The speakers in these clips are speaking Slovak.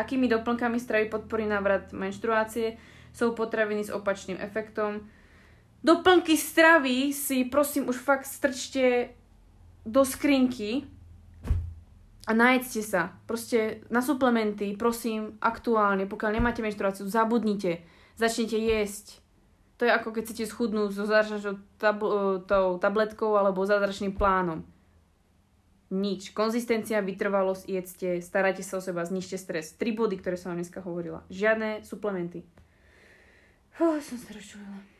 Akými doplnkami stravy podporí návrat menštruácie? Sú potraviny s opačným efektom. Doplnky stravy si prosím už fakt strčte do skrinky a najedzte sa. Proste na suplementy, prosím, aktuálne, pokiaľ nemáte menštruáciu, zabudnite. Začnite jesť. To je ako keď chcete schudnúť so zázračnou tab- tabletkou alebo zázračným plánom. Nič. Konzistencia, vytrvalosť, jedzte, starajte sa o seba, znižte stres. Tri body, ktoré som vám dneska hovorila. Žiadne suplementy. Fú, som sa rozčulila.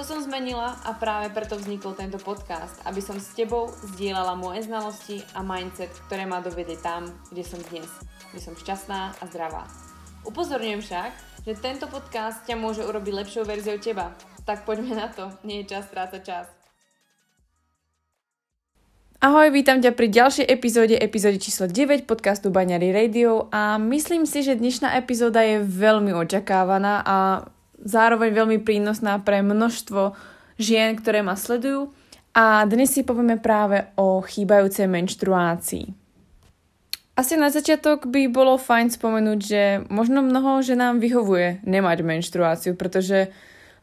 To som zmenila a práve preto vznikol tento podcast, aby som s tebou zdieľala moje znalosti a mindset, ktoré ma dovedie tam, kde som dnes, kde som šťastná a zdravá. Upozorňujem však, že tento podcast ťa môže urobiť lepšou verziou teba. Tak poďme na to, nie je čas strácať čas. Ahoj, vítam ťa pri ďalšej epizóde, epizóde číslo 9 podcastu Baňary Radio a myslím si, že dnešná epizóda je veľmi očakávaná a zároveň veľmi prínosná pre množstvo žien, ktoré ma sledujú. A dnes si povieme práve o chýbajúcej menštruácii. Asi na začiatok by bolo fajn spomenúť, že možno mnoho ženám vyhovuje nemať menštruáciu, pretože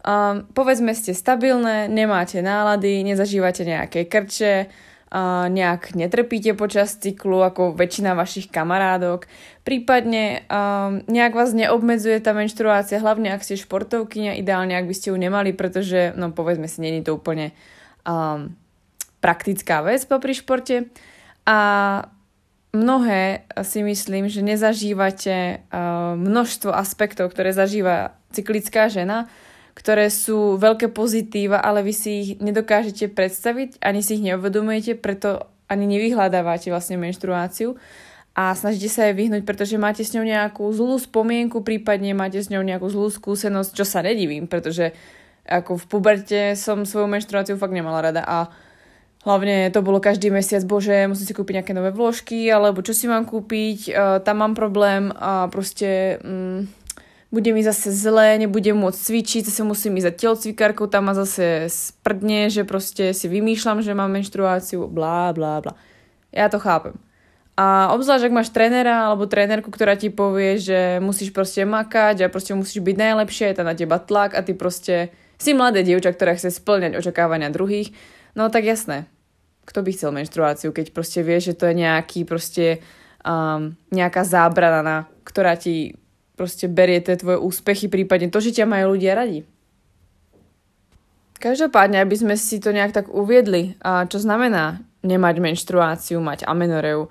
um, povedzme ste stabilné, nemáte nálady, nezažívate nejaké krče, uh, nejak netrpíte počas cyklu ako väčšina vašich kamarádok, prípadne um, nejak vás neobmedzuje tá menštruácia, hlavne ak ste športovkyňa, ideálne ak by ste ju nemali, pretože, no povedzme si, není to úplne um, praktická vec pri športe. A mnohé si myslím, že nezažívate množstvo aspektov, ktoré zažíva cyklická žena, ktoré sú veľké pozitíva, ale vy si ich nedokážete predstaviť, ani si ich neuvedomujete, preto ani nevyhľadávate vlastne menštruáciu. A snažíte sa jej vyhnúť, pretože máte s ňou nejakú zlú spomienku, prípadne máte s ňou nejakú zlú skúsenosť, čo sa nedivím, pretože ako v puberte som svoju menštruáciu fakt nemala rada a hlavne to bolo každý mesiac, bože, musím si kúpiť nejaké nové vložky, alebo čo si mám kúpiť, uh, tam mám problém a proste... Mm, bude mi zase zlé, nebudem môcť cvičiť, zase musím ísť za telocvikárkou, tam ma zase sprdne, že proste si vymýšľam, že mám menštruáciu, blá, blá, blá. Ja to chápem. A obzvlášť, ak máš trénera alebo trénerku, ktorá ti povie, že musíš proste makať a proste musíš byť najlepšie, je tam na teba tlak a ty proste si mladé dievča, ktorá chce splňať očakávania druhých, no tak jasné. Kto by chcel menštruáciu, keď proste vie, že to je nejaký proste um, nejaká zábrana, ktorá ti proste berie tie tvoje úspechy, prípadne to, že ťa majú ľudia radi. Každopádne, aby sme si to nejak tak uviedli, a čo znamená nemať menštruáciu, mať amenoreu,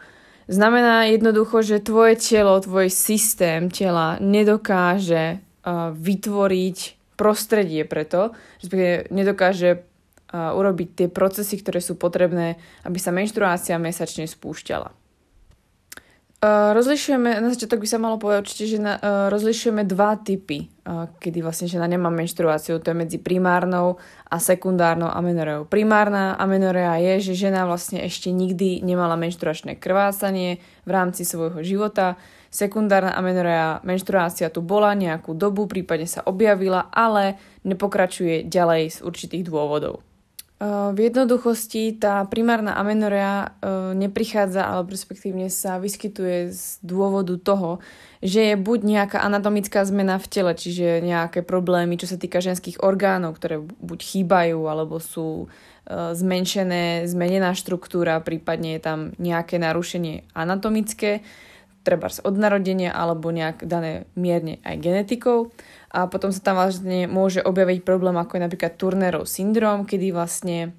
znamená jednoducho, že tvoje telo, tvoj systém tela nedokáže uh, vytvoriť prostredie preto, že nedokáže uh, urobiť tie procesy, ktoré sú potrebné, aby sa menštruácia mesačne spúšťala. Uh, rozlišujeme, na začiatok by sa malo povedať určite, že na, uh, rozlišujeme dva typy, uh, kedy vlastne žena nemá menštruáciu, to je medzi primárnou a sekundárnou amenoreou. Primárna amenorea je, že žena vlastne ešte nikdy nemala menštruačné krvácanie v rámci svojho života. Sekundárna amenorea, menštruácia tu bola nejakú dobu, prípadne sa objavila, ale nepokračuje ďalej z určitých dôvodov. V jednoduchosti tá primárna amenorea neprichádza, alebo respektívne sa vyskytuje z dôvodu toho, že je buď nejaká anatomická zmena v tele, čiže nejaké problémy, čo sa týka ženských orgánov, ktoré buď chýbajú, alebo sú zmenšené, zmenená štruktúra, prípadne je tam nejaké narušenie anatomické, treba od narodenia alebo nejak dané mierne aj genetikou a potom sa tam vlastne môže objaviť problém ako je napríklad Turnerov syndrom, kedy vlastne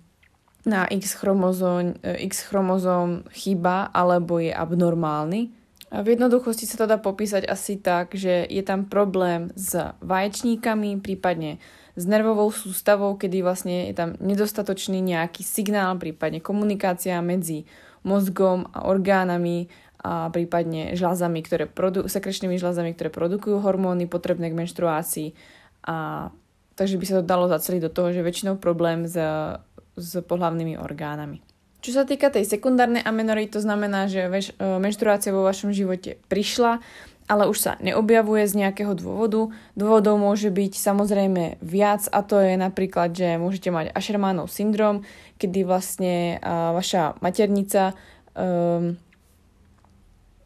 na X chromozóm, X chromozóm chýba alebo je abnormálny. V jednoduchosti sa to dá popísať asi tak, že je tam problém s vaječníkami, prípadne s nervovou sústavou, kedy vlastne je tam nedostatočný nejaký signál, prípadne komunikácia medzi mozgom a orgánami a prípadne žľazami, ktoré produ- sekrečnými žľazami, ktoré produkujú hormóny potrebné k menštruácii. A, takže by sa to dalo zaceliť do toho, že väčšinou problém s, s pohlavnými orgánami. Čo sa týka tej sekundárnej amenory, to znamená, že veš, e, menštruácia vo vašom živote prišla, ale už sa neobjavuje z nejakého dôvodu. Dôvodov môže byť samozrejme viac a to je napríklad, že môžete mať Ashermanov syndrom, kedy vlastne uh, vaša maternica um,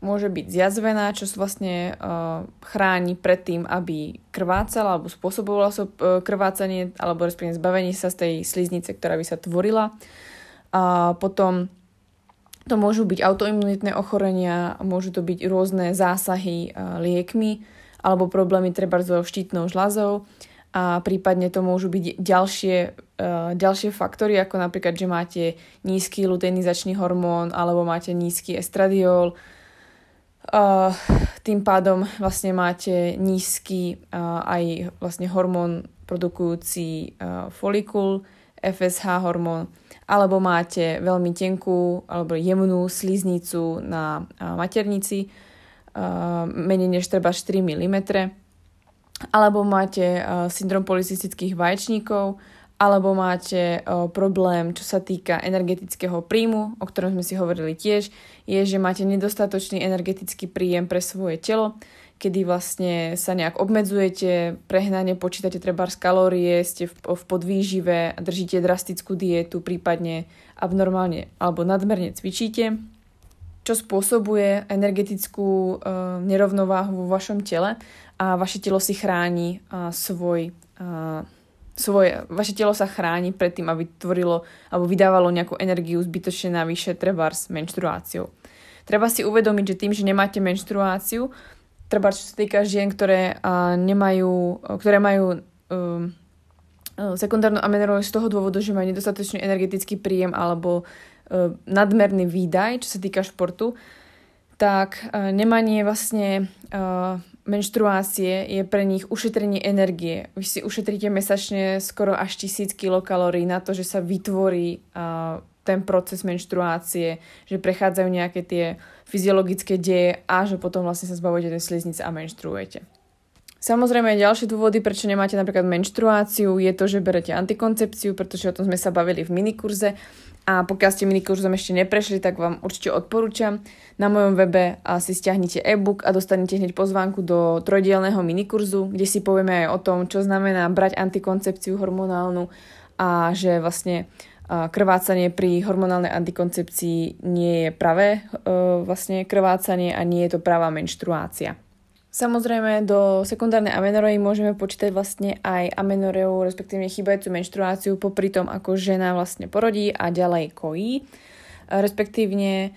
môže byť zjazvená, čo vlastne uh, chráni pred tým, aby krvácala alebo spôsobovala so, uh, krvácanie alebo respektíve zbavenie sa z tej sliznice, ktorá by sa tvorila. A potom to môžu byť autoimunitné ochorenia, môžu to byť rôzne zásahy liekmi alebo problémy treba so štítnou žľazou a prípadne to môžu byť ďalšie, ďalšie faktory, ako napríklad, že máte nízky luteinizačný hormón alebo máte nízky estradiol, tým pádom vlastne máte nízky aj vlastne hormón produkujúci folikul, FSH hormón, alebo máte veľmi tenkú alebo jemnú sliznicu na maternici, menej než treba 4 mm, alebo máte syndrom polycystických vaječníkov, alebo máte problém, čo sa týka energetického príjmu, o ktorom sme si hovorili tiež, je, že máte nedostatočný energetický príjem pre svoje telo, kedy vlastne sa nejak obmedzujete, prehnane počítate treba z kalórie, ste v, v podvýžive, držíte drastickú dietu, prípadne abnormálne alebo nadmerne cvičíte, čo spôsobuje energetickú uh, nerovnováhu vo vašom tele a vaše telo si chráni svoj, svoje, vaše telo sa chráni pred tým, aby tvorilo alebo vydávalo nejakú energiu zbytočne navyše trebárs menštruáciou. Treba si uvedomiť, že tým, že nemáte menštruáciu, treba čo sa týka žien, ktoré uh, nemajú, ktoré majú um, sekundárnu amenorolu z toho dôvodu, že majú nedostatočný energetický príjem alebo uh, nadmerný výdaj, čo sa týka športu, tak uh, nemanie vlastne uh, menštruácie je pre nich ušetrenie energie. Vy si ušetríte mesačne skoro až tisíc kilokalórií na to, že sa vytvorí ten proces menštruácie, že prechádzajú nejaké tie fyziologické deje a že potom vlastne sa zbavujete tej sliznice a menštruujete. Samozrejme, ďalšie dôvody, prečo nemáte napríklad menštruáciu, je to, že berete antikoncepciu, pretože o tom sme sa bavili v minikurze a pokiaľ ste minikurzom ešte neprešli, tak vám určite odporúčam. Na mojom webe si stiahnite e-book a dostanete hneď pozvánku do trojdielného minikurzu, kde si povieme aj o tom, čo znamená brať antikoncepciu hormonálnu a že vlastne krvácanie pri hormonálnej antikoncepcii nie je pravé e, vlastne krvácanie a nie je to pravá menštruácia. Samozrejme, do sekundárnej amenorei môžeme počítať vlastne aj amenoreu, respektíve chýbajúcu menštruáciu popri tom, ako žena vlastne porodí a ďalej kojí. Respektívne,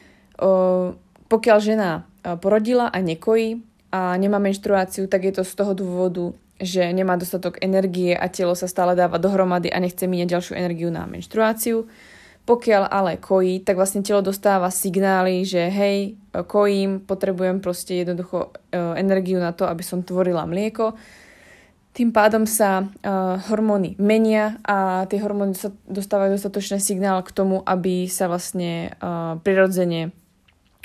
pokiaľ žena porodila a nekojí a nemá menštruáciu, tak je to z toho dôvodu, že nemá dostatok energie a telo sa stále dáva dohromady a nechce míňať ďalšiu energiu na menštruáciu. Pokiaľ ale kojí, tak vlastne telo dostáva signály, že hej, kojím, potrebujem proste jednoducho e, energiu na to, aby som tvorila mlieko. Tým pádom sa uh, hormóny menia a tie hormóny dostávajú dostatočný signál k tomu, aby sa vlastne uh, prirodzene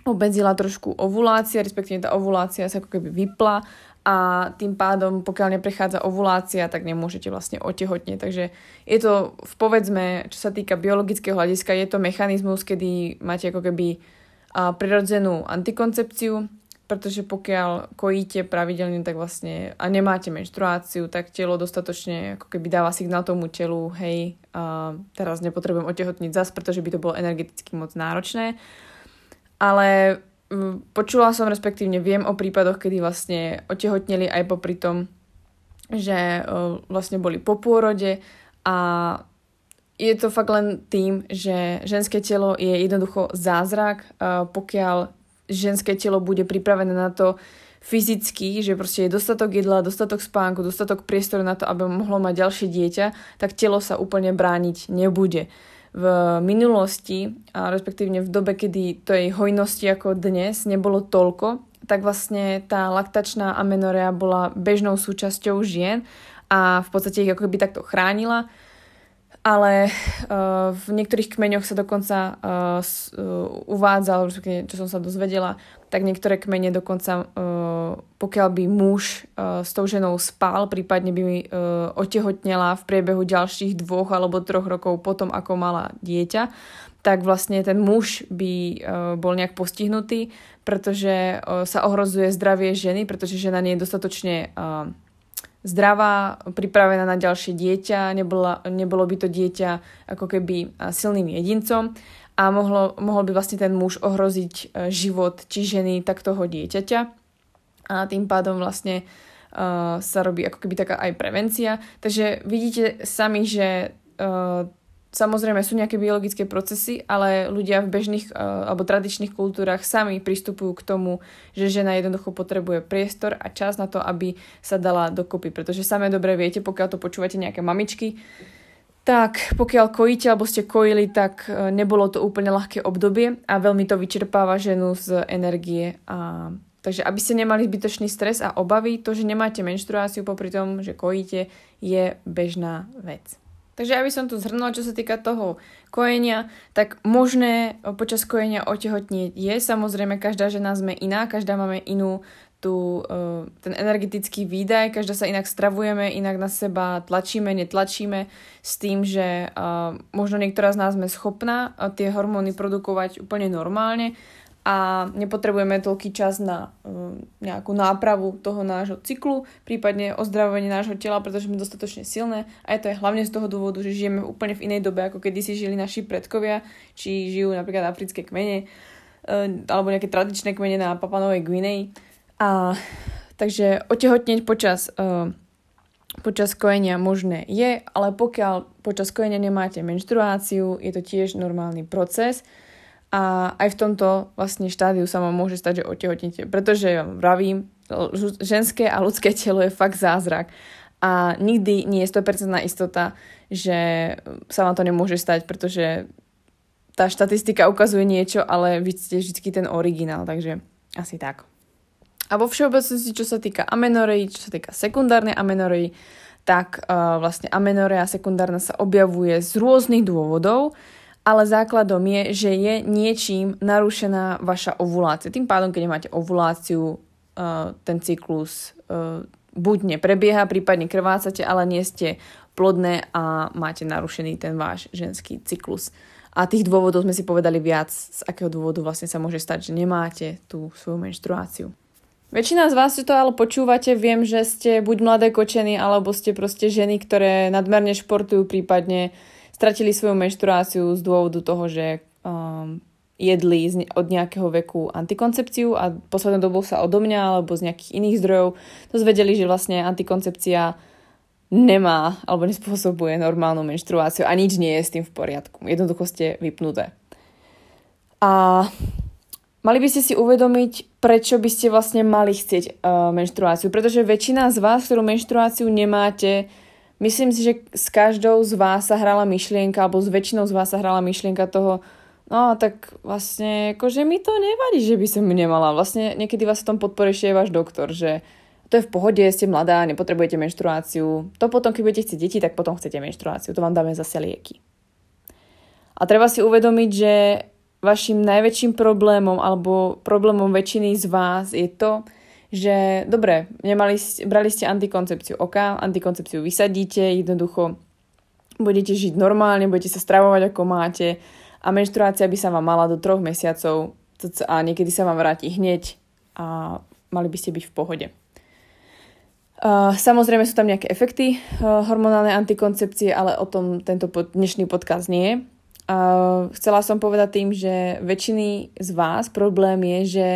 obmedzila trošku ovulácia, respektíve tá ovulácia sa ako keby vypla a tým pádom, pokiaľ neprechádza ovulácia, tak nemôžete vlastne otehotnieť. Takže je to, v povedzme, čo sa týka biologického hľadiska, je to mechanizmus, kedy máte ako keby prirodzenú antikoncepciu, pretože pokiaľ kojíte pravidelne tak vlastne a nemáte menštruáciu, tak telo dostatočne ako keby dáva signál tomu telu, hej, a teraz nepotrebujem otehotniť zas, pretože by to bolo energeticky moc náročné. Ale počula som, respektívne viem o prípadoch, kedy vlastne otehotneli aj popri tom, že vlastne boli po pôrode a je to fakt len tým, že ženské telo je jednoducho zázrak, pokiaľ ženské telo bude pripravené na to fyzicky, že proste je dostatok jedla, dostatok spánku, dostatok priestoru na to, aby mohlo mať ďalšie dieťa, tak telo sa úplne brániť nebude v minulosti, a respektívne v dobe, kedy tej hojnosti ako dnes nebolo toľko, tak vlastne tá laktačná amenorea bola bežnou súčasťou žien a v podstate ich ako by takto chránila ale uh, v niektorých kmeňoch sa dokonca uh, s, uvádza, čo som sa dozvedela, tak niektoré kmene dokonca, pokiaľ by muž s tou ženou spal, prípadne by uh, otehotnela v priebehu ďalších dvoch alebo troch rokov potom, ako mala dieťa, tak vlastne ten muž by bol nejak postihnutý, pretože sa ohrozuje zdravie ženy, pretože žena nie je dostatočne zdravá, pripravená na ďalšie dieťa, nebola, nebolo by to dieťa ako keby silným jedincom a mohlo, mohol by vlastne ten muž ohroziť e, život či ženy, tak toho dieťaťa a tým pádom vlastne uh, sa robí ako keby taká aj prevencia. Takže vidíte sami, že uh, Samozrejme sú nejaké biologické procesy, ale ľudia v bežných uh, alebo tradičných kultúrach sami pristupujú k tomu, že žena jednoducho potrebuje priestor a čas na to, aby sa dala dokopy. Pretože samé dobre viete, pokiaľ to počúvate nejaké mamičky, tak pokiaľ kojíte alebo ste kojili, tak uh, nebolo to úplne ľahké obdobie a veľmi to vyčerpáva ženu z energie. A... Takže aby ste nemali zbytočný stres a obavy, to, že nemáte menštruáciu popri tom, že kojíte, je bežná vec. Takže aby som tu zhrnula, čo sa týka toho kojenia, tak možné počas kojenia otehotnieť je. Samozrejme, každá žena sme iná, každá máme inú tu, uh, ten energetický výdaj, každá sa inak stravujeme, inak na seba tlačíme, netlačíme s tým, že uh, možno niektorá z nás sme schopná tie hormóny produkovať úplne normálne, a nepotrebujeme toľký čas na uh, nejakú nápravu toho nášho cyklu, prípadne ozdravovanie nášho tela, pretože sme dostatočne silné a je to aj hlavne z toho dôvodu, že žijeme úplne v inej dobe, ako kedy si žili naši predkovia, či žijú napríklad africké kmene uh, alebo nejaké tradičné kmene na Papanovej Guinei. A takže otehotneť počas uh, počas kojenia možné je, ale pokiaľ počas kojenia nemáte menštruáciu, je to tiež normálny proces a aj v tomto vlastne štádiu sa vám môže stať, že otehotnete. Pretože ja vravím, ženské a ľudské telo je fakt zázrak. A nikdy nie je 100% istota, že sa vám to nemôže stať, pretože tá štatistika ukazuje niečo, ale vy ste vždy ten originál, takže asi tak. A vo všeobecnosti, čo sa týka amenoreí, čo sa týka sekundárnej amenoreí, tak uh, vlastne amenorea sekundárna sa objavuje z rôznych dôvodov ale základom je, že je niečím narušená vaša ovulácia. Tým pádom, keď nemáte ovuláciu, uh, ten cyklus uh, buď neprebieha, prípadne krvácate, ale nie ste plodné a máte narušený ten váš ženský cyklus. A tých dôvodov sme si povedali viac, z akého dôvodu vlastne sa môže stať, že nemáte tú svoju menštruáciu. Väčšina z vás, čo to ale počúvate, viem, že ste buď mladé kočeny, alebo ste proste ženy, ktoré nadmerne športujú, prípadne stratili svoju menštruáciu z dôvodu toho, že um, jedli od nejakého veku antikoncepciu a poslednou dobou sa odo mňa alebo z nejakých iných zdrojov dozvedeli, že vlastne antikoncepcia nemá alebo nespôsobuje normálnu menštruáciu a nič nie je s tým v poriadku. Jednoducho ste vypnuté. A mali by ste si uvedomiť, prečo by ste vlastne mali chcieť uh, menštruáciu. Pretože väčšina z vás, ktorú menštruáciu nemáte, Myslím si, že s každou z vás sa hrala myšlienka, alebo s väčšinou z vás sa hrala myšlienka toho, no tak vlastne, akože mi to nevadí, že by som nemala. Vlastne niekedy vás v tom podporuje ešte váš doktor, že to je v pohode, ste mladá, nepotrebujete menštruáciu. To potom, keď budete chcieť deti, tak potom chcete menštruáciu. To vám dáme zase lieky. A treba si uvedomiť, že vašim najväčším problémom alebo problémom väčšiny z vás je to, že dobre, nemali, brali ste antikoncepciu oka, antikoncepciu vysadíte, jednoducho budete žiť normálne, budete sa stravovať ako máte a menštruácia by sa vám mala do troch mesiacov a niekedy sa vám vráti hneď a mali by ste byť v pohode. Samozrejme sú tam nejaké efekty uh, hormonálnej antikoncepcie, ale o tom tento dnešný podcast nie je. Chcela som povedať tým, že väčšiny z vás problém je, že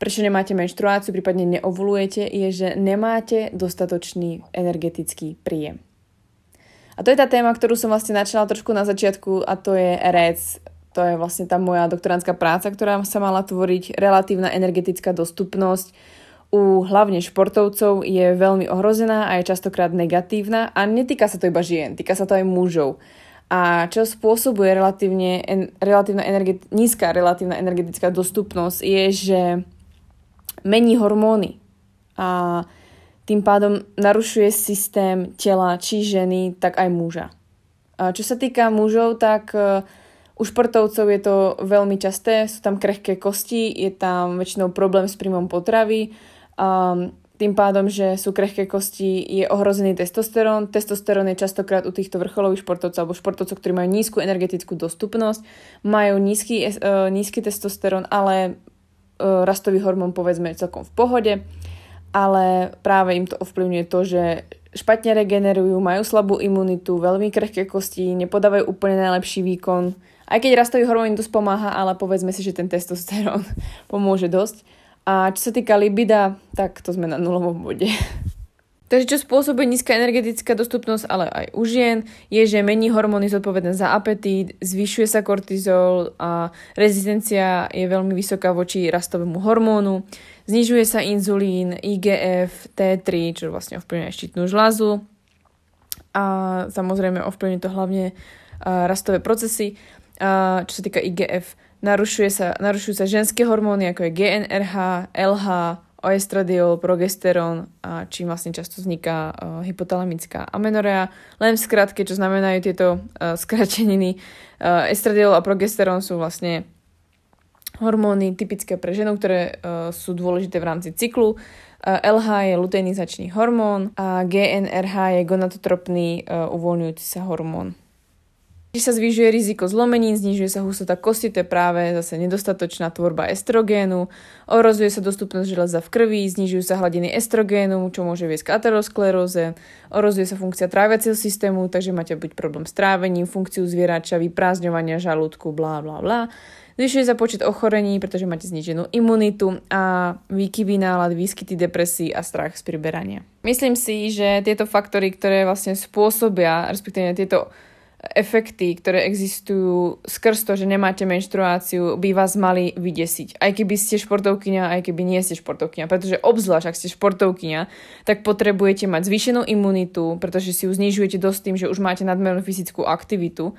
prečo nemáte menštruáciu, prípadne neovulujete, je, že nemáte dostatočný energetický príjem. A to je tá téma, ktorú som vlastne načala trošku na začiatku a to je REC. To je vlastne tá moja doktorantská práca, ktorá sa mala tvoriť. Relatívna energetická dostupnosť u hlavne športovcov je veľmi ohrozená a je častokrát negatívna a netýka sa to iba žien, týka sa to aj mužov. A čo spôsobuje relatívne, en, relatívna energet, nízka relatívna energetická dostupnosť je, že mení hormóny a tým pádom narušuje systém tela či ženy, tak aj muža. A čo sa týka mužov, tak e, u športovcov je to veľmi časté, sú tam krehké kosti, je tam väčšinou problém s príjmom potravy, a tým pádom, že sú krehké kosti, je ohrozený testosterón. Testosterón je častokrát u týchto vrcholových športovcov alebo športovcov, ktorí majú nízku energetickú dostupnosť, majú nízky, uh, nízky testosterón, ale rastový hormón povedzme celkom v pohode, ale práve im to ovplyvňuje to, že špatne regenerujú, majú slabú imunitu, veľmi krehké kosti, nepodávajú úplne najlepší výkon. Aj keď rastový hormón dosť pomáha, ale povedzme si, že ten testosterón pomôže dosť. A čo sa týka libida, tak to sme na nulovom bode. Takže čo spôsobuje nízka energetická dostupnosť, ale aj u žien, je, že mení hormóny zodpovedné za apetít, zvyšuje sa kortizol a rezistencia je veľmi vysoká voči rastovému hormónu, znižuje sa inzulín, IGF, T3, čo vlastne ovplyvňuje štítnu žľazu a samozrejme ovplyvňuje to hlavne rastové procesy. čo sa týka IGF, Narušuje sa, narušujú sa ženské hormóny, ako je GNRH, LH, oestradiol, progesterón, a čím vlastne často vzniká uh, hypotalamická amenorrea. Len v skratke, čo znamenajú tieto uh, skrateniny. Uh, estradiol a progesterón sú vlastne hormóny typické pre ženu, ktoré sú dôležité v rámci cyklu. LH je luteinizačný hormón a GNRH je gonadotropný uvoľňujúci sa hormón. Když sa zvyšuje riziko zlomenín, znižuje sa hustota kosti, to je práve zase nedostatočná tvorba estrogénu, orozuje sa dostupnosť železa v krvi, znižujú sa hladiny estrogénu, čo môže viesť k ateroskleróze, orozuje sa funkcia tráviaceho systému, takže máte buď problém s trávením, funkciu zvierača, vyprázdňovania žalúdku, blá blá blá. Zvyšuje sa počet ochorení, pretože máte zniženú imunitu a výkyvy nálad, výskyty depresí a strach z priberania. Myslím si, že tieto faktory, ktoré vlastne spôsobia, respektíve tieto efekty, ktoré existujú skrz to, že nemáte menštruáciu, by vás mali vydesiť. Aj keby ste športovkyňa, aj keby nie ste športovkyňa. Pretože obzvlášť, ak ste športovkyňa, tak potrebujete mať zvýšenú imunitu, pretože si ju znižujete dosť tým, že už máte nadmernú fyzickú aktivitu.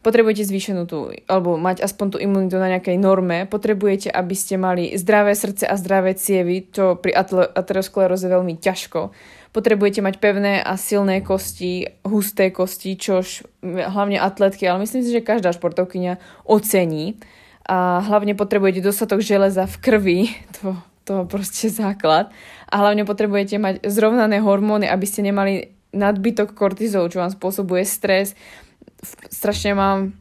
Potrebujete zvýšenú tú, alebo mať aspoň tú imunitu na nejakej norme. Potrebujete, aby ste mali zdravé srdce a zdravé cievy, čo pri ateroskleróze veľmi ťažko potrebujete mať pevné a silné kosti, husté kosti, čož hlavne atletky, ale myslím si, že každá športovkyňa ocení. A hlavne potrebujete dostatok železa v krvi, to, to proste základ. A hlavne potrebujete mať zrovnané hormóny, aby ste nemali nadbytok kortizol, čo vám spôsobuje stres. Strašne vám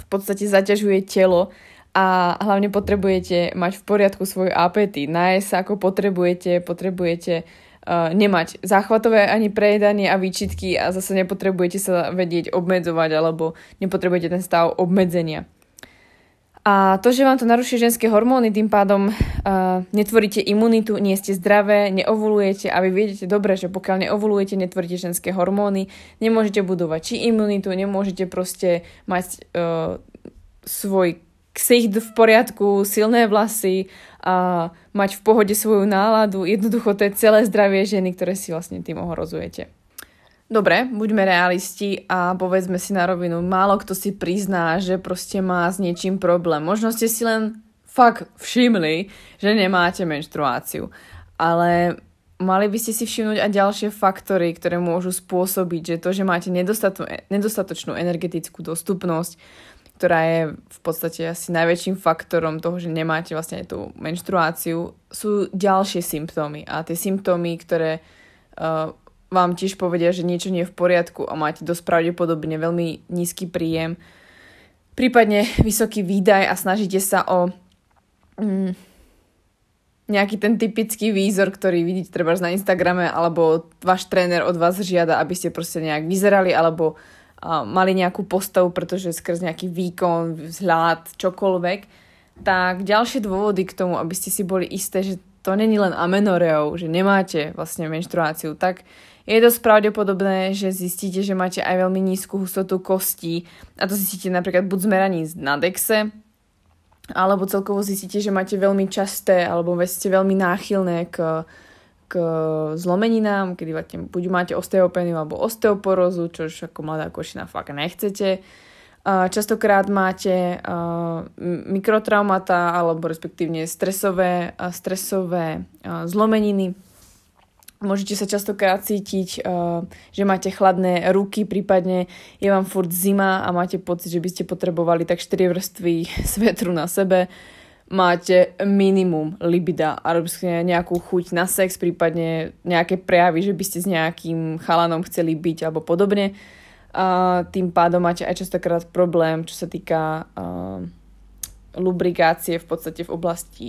v podstate zaťažuje telo a hlavne potrebujete mať v poriadku svoj apetít, nájsť sa ako potrebujete, potrebujete uh, nemať záchvatové ani prejedanie a výčitky a zase nepotrebujete sa vedieť obmedzovať alebo nepotrebujete ten stav obmedzenia. A to, že vám to naruší ženské hormóny, tým pádom uh, netvoríte imunitu, nie ste zdravé, neovulujete a vy viete dobre, že pokiaľ neovulujete, netvoríte ženské hormóny, nemôžete budovať či imunitu, nemôžete proste mať uh, svoj ksicht v poriadku, silné vlasy a mať v pohode svoju náladu. Jednoducho to je celé zdravie ženy, ktoré si vlastne tým ohrozujete. Dobre, buďme realisti a povedzme si na rovinu, málo kto si prizná, že proste má s niečím problém. Možno ste si len fakt všimli, že nemáte menštruáciu. Ale mali by ste si všimnúť aj ďalšie faktory, ktoré môžu spôsobiť, že to, že máte nedostatočnú energetickú dostupnosť, ktorá je v podstate asi najväčším faktorom toho, že nemáte vlastne tú menštruáciu, sú ďalšie symptómy. A tie symptómy, ktoré uh, vám tiež povedia, že niečo nie je v poriadku a máte dosť pravdepodobne veľmi nízky príjem, prípadne vysoký výdaj a snažíte sa o mm, nejaký ten typický výzor, ktorý vidíte treba na Instagrame, alebo váš tréner od vás žiada, aby ste proste nejak vyzerali, alebo mali nejakú postavu, pretože skrz nejaký výkon, vzhľad, čokoľvek, tak ďalšie dôvody k tomu, aby ste si boli isté, že to není len amenoreou, že nemáte vlastne menštruáciu, tak je dosť pravdepodobné, že zistíte, že máte aj veľmi nízku hustotu kostí. A to zistíte napríklad buď z na dexe, alebo celkovo zistíte, že máte veľmi časté alebo ste veľmi náchylné k k zlomeninám, kedy buď máte osteopéniu alebo osteoporózu, čo už ako mladá košina fakt nechcete. Častokrát máte mikrotraumata alebo respektívne stresové, stresové zlomeniny. Môžete sa častokrát cítiť, že máte chladné ruky, prípadne je vám furt zima a máte pocit, že by ste potrebovali tak 4 vrstvy svetru na sebe. Máte minimum libida a nejakú chuť na sex, prípadne nejaké prejavy, že by ste s nejakým chalanom chceli byť alebo podobne a tým pádom máte aj častokrát problém, čo sa týka uh, lubrikácie v podstate v oblasti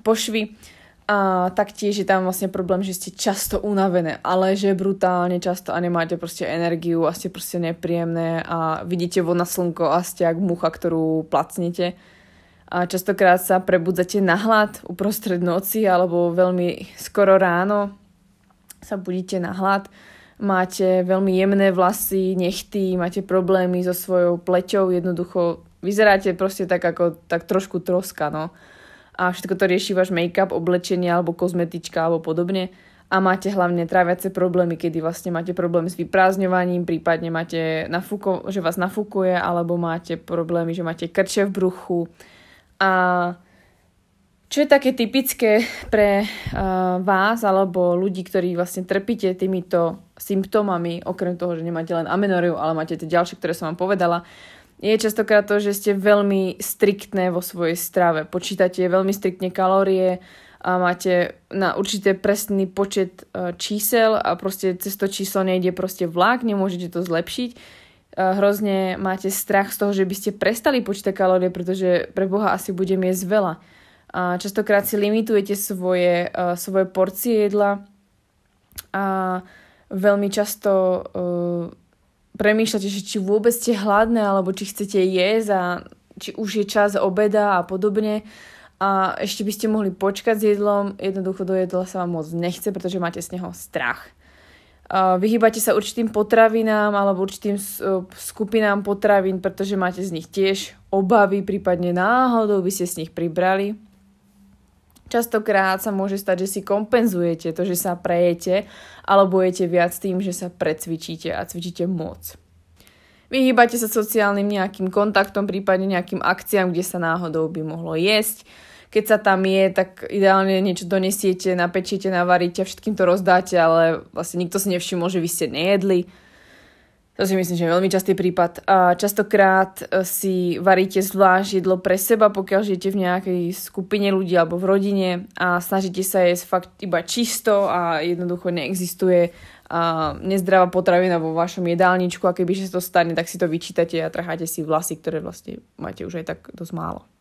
pošvy. A taktiež je tam vlastne problém, že ste často unavené, ale že brutálne často a nemáte proste energiu a ste proste nepríjemné a vidíte von na slnko a ste jak mucha, ktorú placnete. A častokrát sa prebudzate na hlad uprostred noci alebo veľmi skoro ráno sa budíte na hlad máte veľmi jemné vlasy, nechty, máte problémy so svojou pleťou, jednoducho vyzeráte proste tak ako tak trošku troska, no. A všetko to rieši váš make-up, oblečenie alebo kozmetička alebo podobne. A máte hlavne tráviace problémy, kedy vlastne máte problém s vyprázdňovaním, prípadne máte nafuko, že vás nafúkuje, alebo máte problémy, že máte krče v bruchu. A čo je také typické pre uh, vás alebo ľudí, ktorí vlastne trpíte týmito symptómami, okrem toho, že nemáte len amenoriu, ale máte tie ďalšie, ktoré som vám povedala, je častokrát to, že ste veľmi striktné vo svojej strave. Počítate veľmi striktne kalórie a máte na určité presný počet uh, čísel a proste cez to číslo nejde proste vlak, nemôžete to zlepšiť. Uh, hrozne máte strach z toho, že by ste prestali počítať kalórie, pretože pre Boha asi budem jesť veľa. A častokrát si limitujete svoje, uh, svoje porcie jedla a veľmi často uh, premýšľate, že či vôbec ste hladné alebo či chcete jesť a či už je čas obeda a podobne. A ešte by ste mohli počkať s jedlom, jednoducho do jedla sa vám moc nechce, pretože máte z neho strach. Vyhýbate sa určitým potravinám alebo určitým uh, skupinám potravín, pretože máte z nich tiež obavy, prípadne náhodou by ste z nich pribrali. Častokrát sa môže stať, že si kompenzujete to, že sa prejete, alebo jete viac tým, že sa precvičíte a cvičíte moc. Vyhýbate sa sociálnym nejakým kontaktom, prípadne nejakým akciám, kde sa náhodou by mohlo jesť. Keď sa tam je, tak ideálne niečo donesiete, napečiete, navaríte a všetkým to rozdáte, ale vlastne nikto si nevšimol, že vy ste nejedli to si myslím, že je veľmi častý prípad. A častokrát e, si varíte zvlášť jedlo pre seba, pokiaľ žijete v nejakej skupine ľudí alebo v rodine a snažíte sa jesť fakt iba čisto a jednoducho neexistuje a nezdravá potravina vo vašom jedálničku a keby sa to stane, tak si to vyčítate a trháte si vlasy, ktoré vlastne máte už aj tak dosť málo.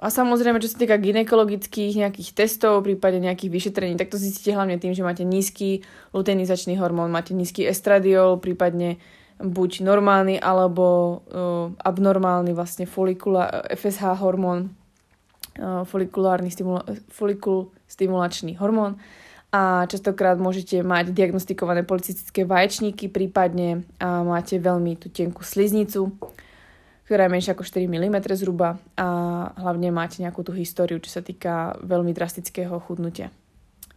A samozrejme, čo sa týka ginekologických nejakých testov, prípadne nejakých vyšetrení, tak to zistíte hlavne tým, že máte nízky luteinizačný hormón, máte nízky estradiol, prípadne buď normálny alebo uh, abnormálny vlastne folikula, FSH hormón, uh, folikulárny stimula, folikul stimulačný hormón. A častokrát môžete mať diagnostikované polycystické vaječníky, prípadne uh, máte veľmi tú tenkú sliznicu ktorá je menšia ako 4 mm zhruba a hlavne máte nejakú tú históriu, čo sa týka veľmi drastického chudnutia.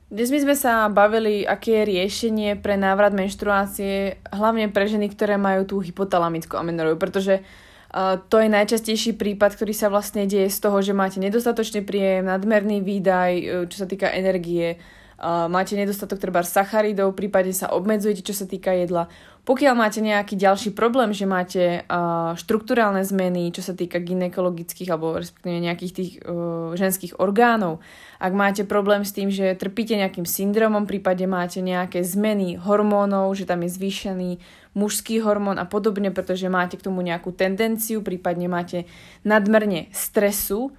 Dnes my sme sa bavili, aké je riešenie pre návrat menštruácie, hlavne pre ženy, ktoré majú tú hypotalamickú amenoreu, pretože uh, to je najčastejší prípad, ktorý sa vlastne deje z toho, že máte nedostatočný príjem, nadmerný výdaj, uh, čo sa týka energie, máte nedostatok treba sacharidov, prípadne sa obmedzujete, čo sa týka jedla. Pokiaľ máte nejaký ďalší problém, že máte štruktúrálne zmeny, čo sa týka ginekologických alebo respektíve nejakých tých uh, ženských orgánov, ak máte problém s tým, že trpíte nejakým syndromom, prípade máte nejaké zmeny hormónov, že tam je zvýšený mužský hormón a podobne, pretože máte k tomu nejakú tendenciu, prípadne máte nadmerne stresu,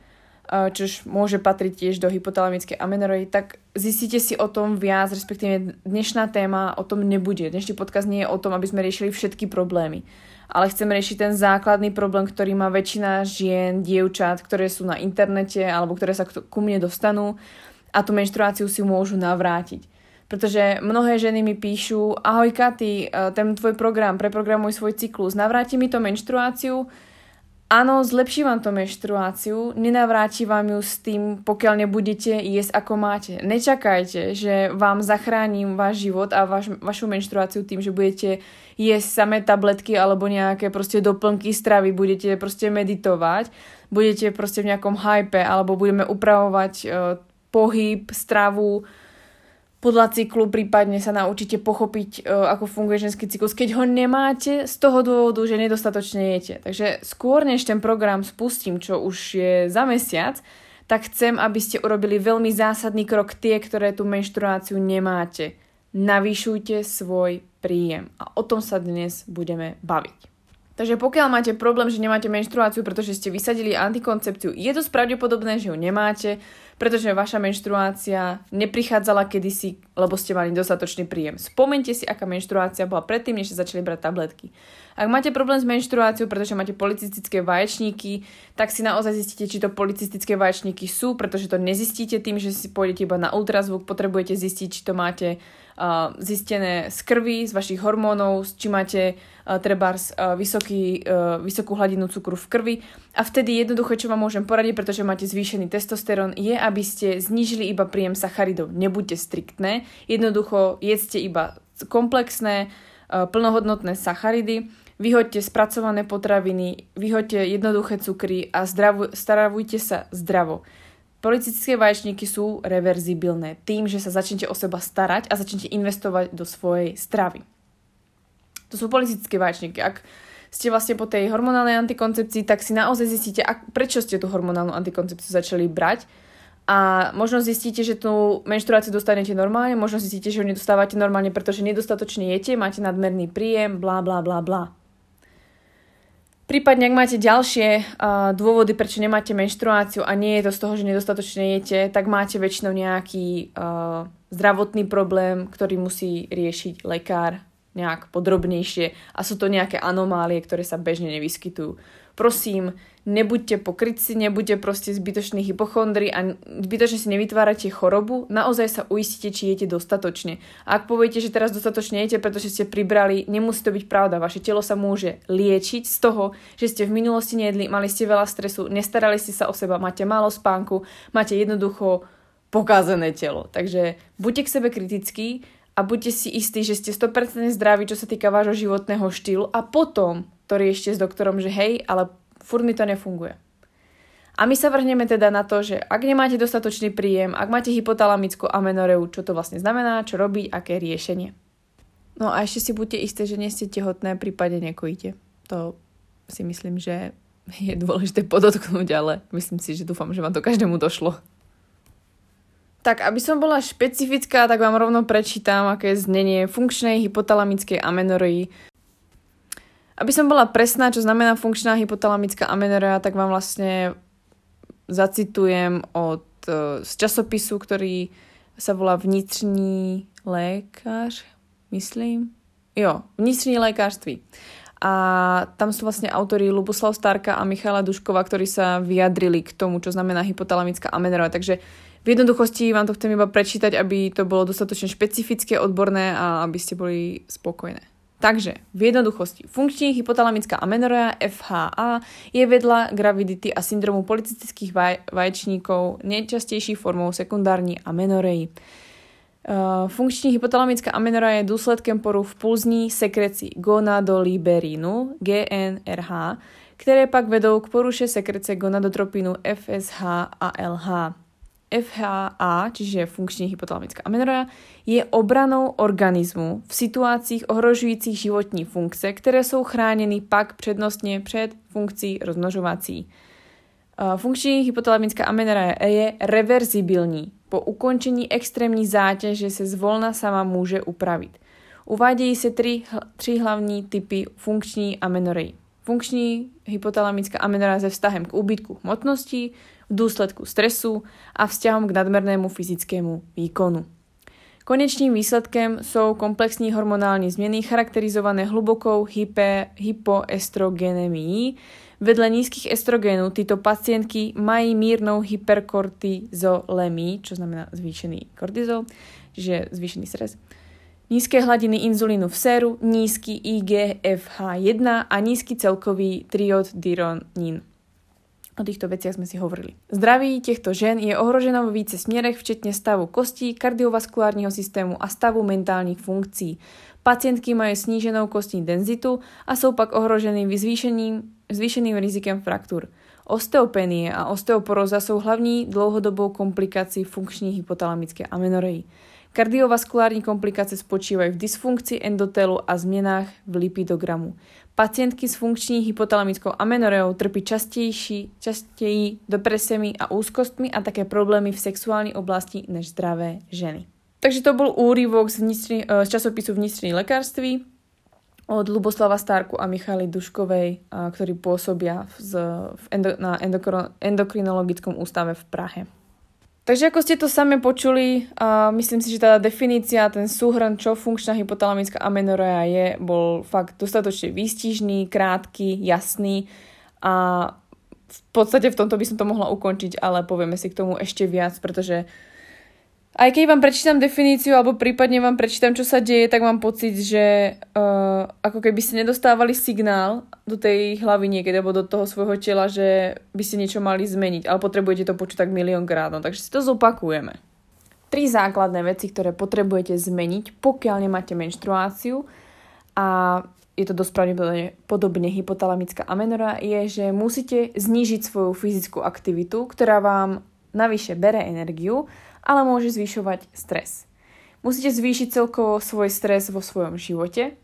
čož môže patriť tiež do hypotalamickej amenorei, tak zistíte si o tom viac, respektíve dnešná téma o tom nebude. Dnešný podcast nie je o tom, aby sme riešili všetky problémy, ale chcem riešiť ten základný problém, ktorý má väčšina žien, dievčat, ktoré sú na internete alebo ktoré sa ku mne dostanú a tú menštruáciu si môžu navrátiť. Pretože mnohé ženy mi píšu, ahoj Katy, ten tvoj program, preprogramuj svoj cyklus, navráti mi to menštruáciu, Áno, zlepší vám to menštruáciu, nenavráti vám ju s tým, pokiaľ nebudete jesť ako máte. Nečakajte, že vám zachránim váš život a vaš, vašu menštruáciu tým, že budete jesť samé tabletky alebo nejaké proste doplnky stravy, budete proste meditovať, budete proste v nejakom hype alebo budeme upravovať uh, pohyb, stravu, podľa cyklu, prípadne sa naučíte pochopiť, e, ako funguje ženský cyklus, keď ho nemáte z toho dôvodu, že nedostatočne jete. Takže skôr, než ten program spustím, čo už je za mesiac, tak chcem, aby ste urobili veľmi zásadný krok tie, ktoré tú menštruáciu nemáte. Navýšujte svoj príjem. A o tom sa dnes budeme baviť. Takže pokiaľ máte problém, že nemáte menštruáciu, pretože ste vysadili antikoncepciu, je dosť pravdepodobné, že ju nemáte, pretože vaša menštruácia neprichádzala kedysi, lebo ste mali dostatočný príjem. Spomente si, aká menštruácia bola predtým, než ste začali brať tabletky. Ak máte problém s menštruáciou, pretože máte policistické vaječníky, tak si naozaj zistíte, či to policistické vaječníky sú, pretože to nezistíte tým, že si pôjdete iba na ultrazvuk, potrebujete zistiť, či to máte zistené z krvi, z vašich hormónov, či máte uh, trebárs uh, vysoký, uh, vysokú hladinu cukru v krvi. A vtedy jednoducho, čo vám môžem poradiť, pretože máte zvýšený testosterón, je, aby ste znížili iba príjem sacharidov. Nebuďte striktné, jednoducho jedzte iba komplexné, uh, plnohodnotné sacharidy, vyhoďte spracované potraviny, vyhoďte jednoduché cukry a zdravu, staravujte sa zdravo. Politické vaječníky sú reverzibilné tým, že sa začnete o seba starať a začnete investovať do svojej stravy. To sú politické vaječníky. Ak ste vlastne po tej hormonálnej antikoncepcii, tak si naozaj zistíte, ak, prečo ste tú hormonálnu antikoncepciu začali brať a možno zistíte, že tú menštruáciu dostanete normálne, možno zistíte, že ju nedostávate normálne, pretože nedostatočne jete, máte nadmerný príjem, bla bla bla bla. Prípadne, ak máte ďalšie uh, dôvody, prečo nemáte menštruáciu a nie je to z toho, že nedostatočne jete, tak máte väčšinou nejaký uh, zdravotný problém, ktorý musí riešiť lekár nejak podrobnejšie a sú to nejaké anomálie, ktoré sa bežne nevyskytujú. Prosím, nebuďte pokrytci, nebuďte proste zbytoční hypochondri a zbytočne si nevytvárate chorobu, naozaj sa uistite, či jete dostatočne. A ak poviete, že teraz dostatočne jete, pretože ste pribrali, nemusí to byť pravda. Vaše telo sa môže liečiť z toho, že ste v minulosti nejedli, mali ste veľa stresu, nestarali ste sa o seba, máte málo spánku, máte jednoducho pokázené telo. Takže buďte k sebe kritickí a buďte si istí, že ste 100% zdraví, čo sa týka vášho životného štýlu a potom to riešte s doktorom, že hej, ale furt mi to nefunguje. A my sa vrhneme teda na to, že ak nemáte dostatočný príjem, ak máte hypotalamickú amenoreu, čo to vlastne znamená, čo robiť, aké riešenie. No a ešte si buďte isté, že nie ste tehotné, prípade nekojíte. To si myslím, že je dôležité podotknúť, ale myslím si, že dúfam, že vám to každému došlo. Tak, aby som bola špecifická, tak vám rovno prečítam, aké je znenie funkčnej hypotalamickej amenoreji, aby som bola presná, čo znamená funkčná hypotalamická amenorea, tak vám vlastne zacitujem od, e, z časopisu, ktorý sa volá Vnitřní lékař, myslím. Jo, Vnitřní lékařství. A tam sú vlastne autori Luboslav Starka a Michala Duškova, ktorí sa vyjadrili k tomu, čo znamená hypotalamická amenorea. Takže v jednoduchosti vám to chcem iba prečítať, aby to bolo dostatočne špecifické, odborné a aby ste boli spokojné. Takže v jednoduchosti, funkční hypotalamická amenorrea FHA je vedľa gravidity a syndromu policistických vaj- vaječníkov nejčastejší formou sekundární amenorei. Uh, funkční hypotalamická amenorrea je důsledkem poru v pulzní sekreci gonadoliberinu GNRH, které pak vedou k poruše sekrece gonadotropinu FSH a LH. FHA, čiže funkčne hypotalamická amenorrea, je obranou organizmu v situácích ohrožujících životní funkce, které jsou chráněny pak přednostně před funkcí rozmnožovací. Funkční hypotalamická amenorrea je reverzibilní. Po ukončení extrémní zátěže se zvolna sama může upravit. Uvádějí se tři, tři hlavní typy funkční amenoreji. Funkční hypotalamická amenorea se vztahem k úbytku hmotnosti, v dôsledku stresu a vzťahom k nadmernému fyzickému výkonu. Konečným výsledkem sú komplexní hormonální změny charakterizované hlubokou hype, hypoestrogenemií. Vedle nízkych estrogénů tyto pacientky mají mírnou hyperkortizolemii, čo znamená zvýšený kortizol, čiže zvýšený stres nízke hladiny inzulínu v séru, nízky IGFH1 a nízky celkový trioddyronín. O týchto veciach sme si hovorili. Zdraví týchto žen je ohrožené vo více smerech, včetne stavu kostí, kardiovaskulárneho systému a stavu mentálnych funkcií. Pacientky majú sníženou kostní denzitu a sú pak ohroženým zvýšeným, zvýšeným rizikem fraktúr. Osteopenie a osteoporóza sú hlavní dlouhodobou komplikácií funkčných hypotalamické amenoreji. Kardiovaskulární komplikácie spočívajú v dysfunkcii endotelu a zmenách v lipidogramu. Pacientky s funkční hypotalamickou amenoreou trpí častejší, častěji depresemi a úzkostmi a také problémy v sexuální oblasti než zdravé ženy. Takže to bol úryvok z, vnitřný, eh, z časopisu Vnitřní lekárství od Luboslava Stárku a Michaly Duškovej, ktorí pôsobia v, v endo, na endokrinologickom ústave v Prahe. Takže ako ste to same počuli, uh, myslím si, že tá definícia, ten súhrn, čo funkčná hypotalamická amenorea je, bol fakt dostatočne výstižný, krátky, jasný a v podstate v tomto by som to mohla ukončiť, ale povieme si k tomu ešte viac, pretože aj keď vám prečítam definíciu alebo prípadne vám prečítam, čo sa deje, tak mám pocit, že uh, ako keby ste nedostávali signál do tej hlavy niekedy alebo do toho svojho tela, že by ste niečo mali zmeniť, ale potrebujete to počuť tak miliónkrát. No, takže si to zopakujeme. Tri základné veci, ktoré potrebujete zmeniť, pokiaľ nemáte menštruáciu a je to dosť pravdepodobne podobne hypotalamická amenora, je, že musíte znížiť svoju fyzickú aktivitu, ktorá vám navyše bere energiu ale môže zvyšovať stres. Musíte zvýšiť celkovo svoj stres vo svojom živote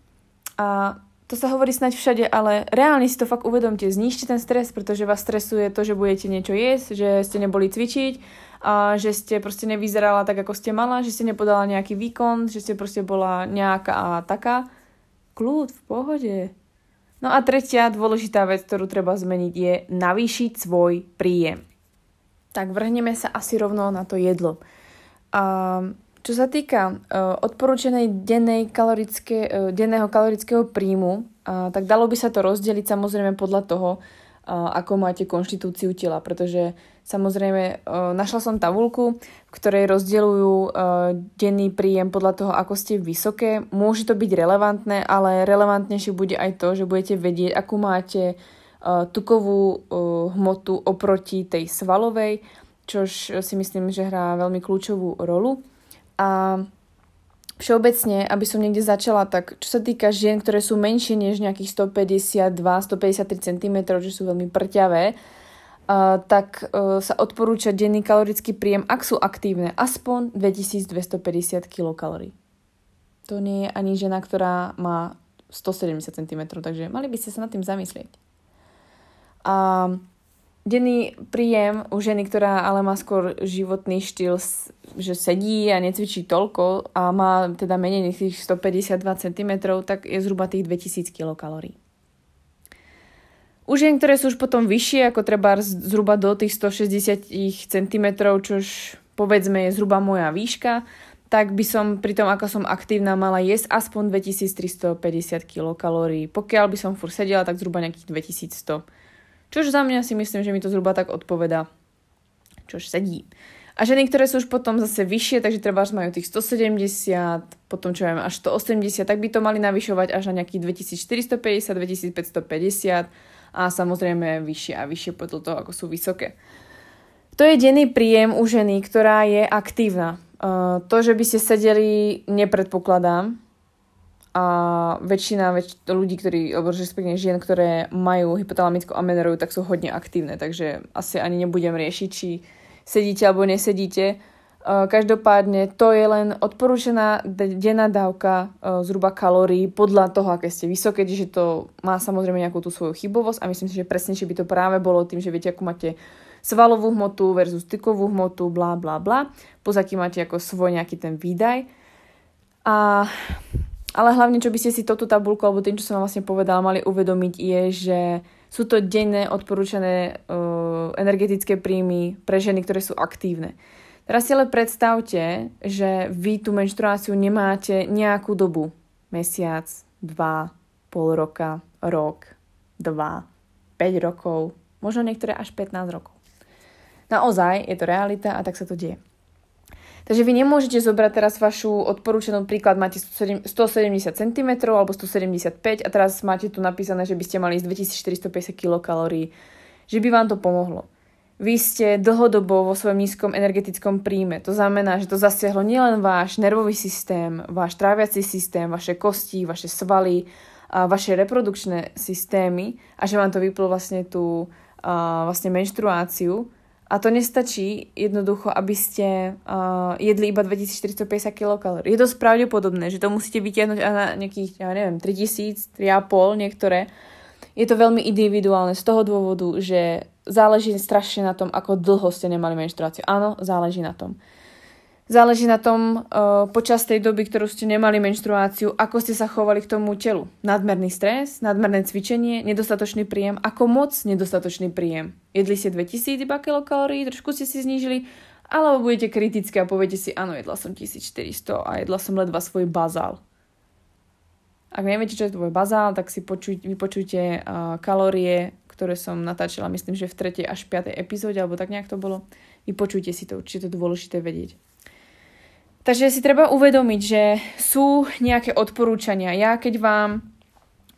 a to sa hovorí snať všade, ale reálne si to fakt uvedomte, znižte ten stres, pretože vás stresuje to, že budete niečo jesť, že ste neboli cvičiť, a že ste proste nevyzerala tak, ako ste mala, že ste nepodala nejaký výkon, že ste proste bola nejaká a taká. Kľud, v pohode. No a tretia dôležitá vec, ktorú treba zmeniť, je navýšiť svoj príjem tak vrhneme sa asi rovno na to jedlo. A čo sa týka uh, odporúčanej dennej kalorické, uh, denného kalorického príjmu, uh, tak dalo by sa to rozdeliť samozrejme podľa toho, uh, ako máte konštitúciu tela, pretože samozrejme uh, našla som tabulku, v ktorej rozdeľujú uh, denný príjem podľa toho, ako ste vysoké. Môže to byť relevantné, ale relevantnejšie bude aj to, že budete vedieť, akú máte Eh, tukovú eh, hmotu oproti tej svalovej, čož si myslím, že hrá veľmi kľúčovú rolu. A všeobecne, aby som niekde začala, tak čo sa týka žien, ktoré sú menšie než nejakých 152-153 cm, že sú veľmi prťavé, Uh, tak uh, sa odporúča denný kalorický príjem, ak sú aktívne, aspoň 2250 kcal. To nie je ani žena, ktorá má 170 cm, takže mali by ste sa nad tým zamyslieť. A denný príjem u ženy, ktorá ale má skôr životný štýl, že sedí a necvičí toľko a má teda menej než tých 152 cm, tak je zhruba tých 2000 kcal. U žien, ktoré sú už potom vyššie, ako treba zhruba do tých 160 cm, čož povedzme je zhruba moja výška, tak by som pri tom, ako som aktívna, mala jesť aspoň 2350 kcal. Pokiaľ by som fur sedela, tak zhruba nejakých 2100 Čož za mňa si myslím, že mi to zhruba tak odpoveda, čož sedí. A ženy, ktoré sú už potom zase vyššie, takže treba majú tých 170, potom čo viem, až 180, tak by to mali navyšovať až na nejakých 2450, 2550 a samozrejme vyššie a vyššie podľa toho, ako sú vysoké. To je denný príjem u ženy, ktorá je aktívna. Uh, to, že by ste sedeli, nepredpokladám, a väčšina väč- ľudí, ktorí, respektíve žien, ktoré majú hypotalamickú amenoreu, tak sú hodne aktívne, takže asi ani nebudem riešiť, či sedíte alebo nesedíte. Každopádne to je len odporúčaná denná dávka zhruba kalórií podľa toho, aké ste vysoké, čiže to má samozrejme nejakú tú svoju chybovosť a myslím si, že presnejšie by to práve bolo tým, že viete, ako máte svalovú hmotu versus tykovú hmotu, bla bla bla, plus máte ako svoj nejaký ten výdaj. A ale hlavne, čo by ste si toto tabulku, alebo tým, čo som vám vlastne povedala, mali uvedomiť, je, že sú to denné odporúčané uh, energetické príjmy pre ženy, ktoré sú aktívne. Teraz si ale predstavte, že vy tú menštruáciu nemáte nejakú dobu. Mesiac, dva, pol roka, rok, dva, 5 rokov, možno niektoré až 15 rokov. Naozaj je to realita a tak sa to deje. Takže vy nemôžete zobrať teraz vašu odporúčanú príklad, máte 170 cm alebo 175 a teraz máte tu napísané, že by ste mali ísť 2450 kilokalórií, že by vám to pomohlo. Vy ste dlhodobo vo svojom nízkom energetickom príjme. To znamená, že to zasiahlo nielen váš nervový systém, váš tráviací systém, vaše kosti, vaše svaly, a vaše reprodukčné systémy a že vám to vyplo vlastne tú a, vlastne menštruáciu, a to nestačí jednoducho, aby ste uh, jedli iba 2450 kcal. Je dosť pravdepodobné, že to musíte vytiahnuť na nejakých, ja neviem, 3000, 3,5 niektoré. Je to veľmi individuálne z toho dôvodu, že záleží strašne na tom, ako dlho ste nemali menštruáciu. Áno, záleží na tom. Záleží na tom uh, počas tej doby, ktorú ste nemali menštruáciu, ako ste sa chovali k tomu telu. Nadmerný stres, nadmerné cvičenie, nedostatočný príjem, ako moc nedostatočný príjem. Jedli ste 2000 iba kilokalórií, trošku ste si znížili, alebo budete kritické a poviete si, áno, jedla som 1400 a jedla som ledva svoj bazál. Ak neviete, čo je tvoj bazál, tak si počuj, vypočujte uh, kalórie, ktoré som natáčala, myslím, že v 3. až 5. epizóde, alebo tak nejak to bolo. Vypočujte si to, určite to dôležité vedieť. Takže si treba uvedomiť, že sú nejaké odporúčania. Ja keď vám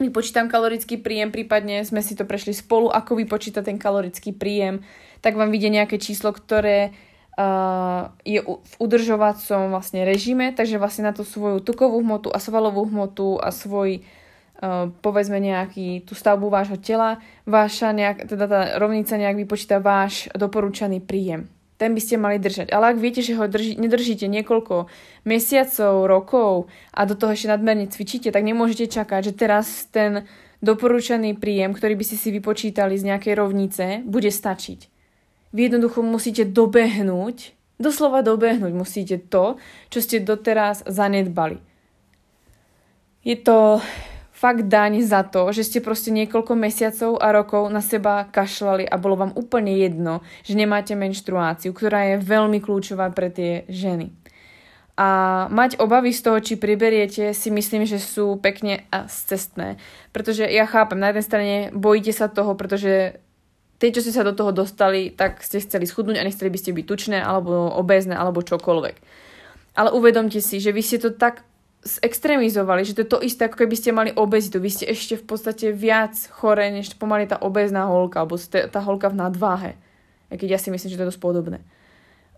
vypočítam kalorický príjem, prípadne sme si to prešli spolu, ako vypočíta ten kalorický príjem, tak vám vidie nejaké číslo, ktoré uh, je v udržovacom vlastne režime, takže vlastne na tú svoju tukovú hmotu a svalovú hmotu a svoj uh, povedzme nejaký tú stavbu vášho tela, váša nejak, teda tá rovnica nejak vypočíta váš doporučaný príjem ten by ste mali držať. Ale ak viete, že ho drži, nedržíte niekoľko mesiacov, rokov a do toho ešte nadmerne cvičíte, tak nemôžete čakať, že teraz ten doporúčaný príjem, ktorý by ste si vypočítali z nejakej rovnice, bude stačiť. Vy jednoducho musíte dobehnúť, doslova dobehnúť musíte to, čo ste doteraz zanedbali. Je to fakt daň za to, že ste proste niekoľko mesiacov a rokov na seba kašľali a bolo vám úplne jedno, že nemáte menštruáciu, ktorá je veľmi kľúčová pre tie ženy. A mať obavy z toho, či priberiete, si myslím, že sú pekne a cestné. Pretože ja chápem, na jednej strane bojíte sa toho, pretože tie, čo ste sa do toho dostali, tak ste chceli schudnúť a nechceli by ste byť tučné, alebo obézne, alebo čokoľvek. Ale uvedomte si, že vy ste to tak extrémizovali, že to je to isté, ako keby ste mali obezitu. Vy ste ešte v podstate viac chore, než pomaly tá obezná holka, alebo tá holka v nadváhe. Aj keď ja si myslím, že to je dosť podobné.